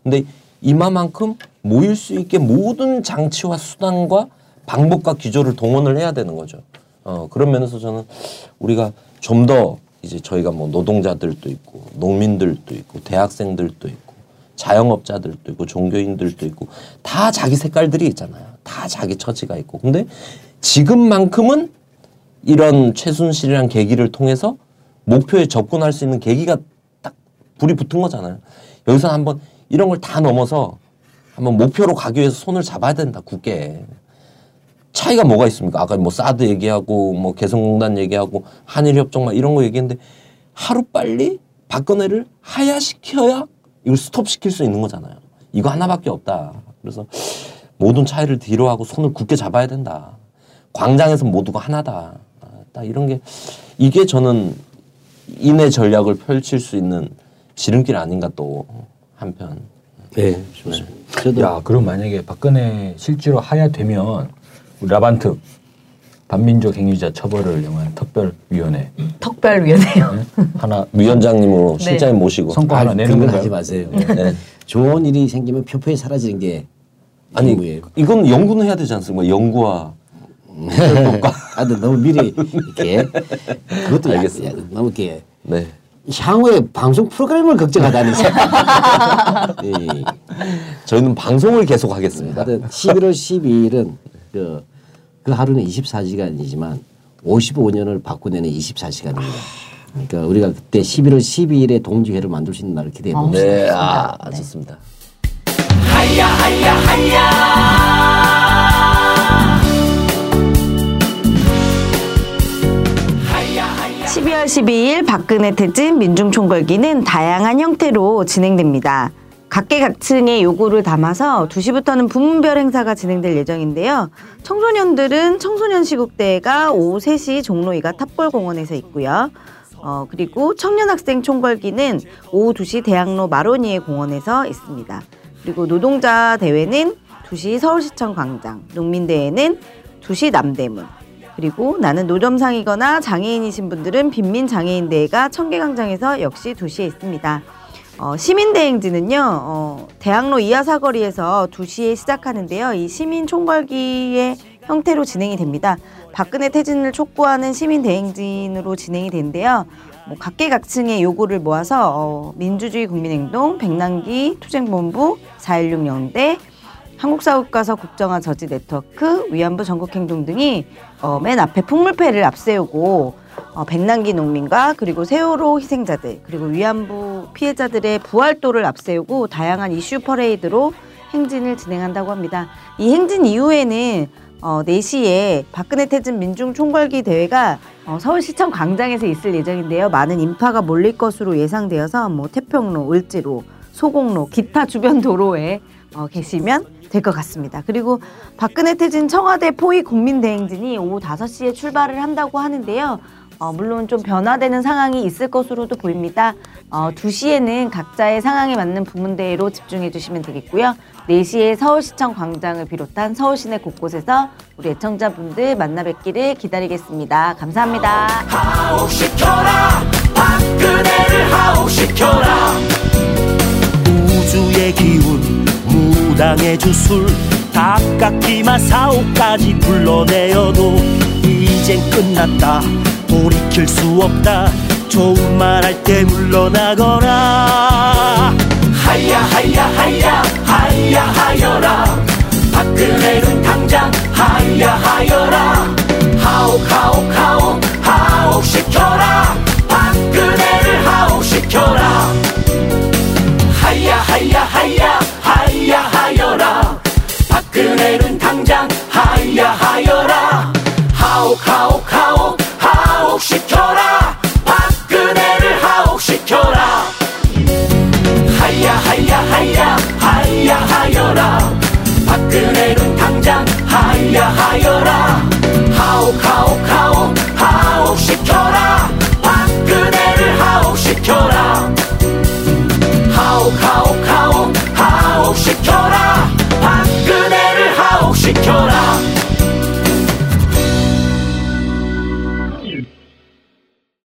근데 이마만큼 모일 수 있게 모든 장치와 수단과 방법과 기조를 동원을 해야 되는 거죠. 어, 그런 면에서 저는 우리가 좀더 이제 저희가 뭐 노동자들도 있고 농민들도 있고 대학생들도 있고 자영업자들도 있고 종교인들도 있고 다 자기 색깔들이 있잖아요. 다 자기 처지가 있고. 근데 지금만큼은 이런 최순실이란 계기를 통해서 목표에 접근할 수 있는 계기가 딱 불이 붙은 거잖아요. 여기서 한번 이런 걸 다 넘어서 한번 목표로 가기 위해서 손을 잡아야 된다. 굳게. 차이가 뭐가 있습니까? 아까 뭐 사드 얘기하고 뭐 개성공단 얘기하고 한일 협정 막 이런 거 얘기했는데 하루 빨리 박근혜를 하야시켜야 이걸 스톱시킬 수 있는 거잖아요. 이거 하나밖에 없다. 그래서 모든 차이를 뒤로 하고 손을 굳게 잡아야 된다. 광장에서 모두가 하나다. 아, 딱 이런 게 이게 저는 인의 전략을 펼칠 수 있는 지름길 아닌가 또 한편. 네, 좋습니다. 저도 야, 그럼 만약에 박근혜 실제로 하야 되면 우리 라반트 반민족 행위자 처벌을 위한 특별위원회 특별위원회요. 하나 위원장님으로 네. 실장님 모시고 성과 하나 아, 내는 건가요? 하지 마세요. 네. 좋은 일이 생기면 표표에 사라지는 게 아니 기부예요. 이건 연구는 해야 되지 않습니까? 연구와 아, 근데 너무 미리 이렇게 그것도. 야, 너무 이렇게 네. 향후에 방송 프로그램을 걱정하다니. 네. 저희는 방송을 계속 하겠습니다. 하여튼 11월 12일은 그, 그 하루는 24시간이지만 55년을 바꾸내는 24시간입니다. 그러니까 우리가 그때 11월 12일에 동지회를 만들 수 있는 날을 기대해 봅시다. 네, 아, 좋습니다. 하야 하야 하야 12월 12일 박근혜 퇴진 민중총궐기는 다양한 형태로 진행됩니다. 각계각층의 요구를 담아서 2시부터는 부문별 행사가 진행될 예정인데요. 청소년들은 청소년 시국대회가 오후 3시 종로이가 탑골공원에서 있고요. 어, 그리고 청년학생 총궐기는 오후 2시 대학로 마로니에 공원에서 있습니다. 그리고 노동자 대회는 2시 서울시청 광장, 농민대회는 2시 남대문, 그리고 나는 노점상이거나 장애인이신 분들은 빈민 장애인 대회가 청계광장에서 역시 2시에 있습니다. 어, 시민대행진은요, 어, 대학로 이하 사거리에서 2시에 시작하는데요. 이 시민 총궐기의 형태로 진행이 됩니다. 박근혜 퇴진을 촉구하는 시민대행진으로 진행이 되는데요. 뭐 각계각층의 요구를 모아서 어, 민주주의 국민행동, 백남기 투쟁본부, 4.16 영대, 한국사국가서 국정화 저지 네트워크, 위안부 전국행동 등이 어, 맨 앞에 풍물패를 앞세우고 어, 백남기 농민과 그리고 세월호 희생자들 그리고 위안부 피해자들의 부활도를 앞세우고 다양한 이슈 퍼레이드로 행진을 진행한다고 합니다. 이 행진 이후에는 어, 4시에 박근혜 퇴진 민중 총궐기 대회가 어, 서울시청 광장에서 있을 예정인데요. 많은 인파가 몰릴 것으로 예상되어서 뭐 태평로, 을지로, 소공로, 기타 주변 도로에 어, 계시면 될 것 같습니다. 그리고 박근혜 퇴진 청와대 포위 국민대행진이 오후 5시에 출발을 한다고 하는데요. 어, 물론 좀 변화되는 상황이 있을 것으로도 보입니다. 어, 2시에는 각자의 상황에 맞는 부문대회로 집중해 주시면 되겠고요. 4시에 서울시청 광장을 비롯한 서울 시내 곳곳에서 우리 애청자분들 만나 뵙기를 기다리겠습니다. 감사합니다. 하옥시켜라 박근혜를 하옥시켜라 우주의 기운 무 당의 주술 닭깎기만 사옥까지 불러내어도 이젠 끝났다. 돌이킬 수 없다. 좋은 말 할 때 물러나거라. 하야 하야 하야 하야 하여라. 박근혜는 당장 하야 하여라. 하옥 하옥 하옥 하옥 시켜라. 박근혜를 하옥 시켜라. 하야 하야 하야 박근혜는 당장 하야 하여라. 하옥 하옥 하옥 하옥 시켜라. 박근혜를 하옥 시켜라. 하야 하야 하야 하야 하여라. 박근혜는 당장 하야 하여라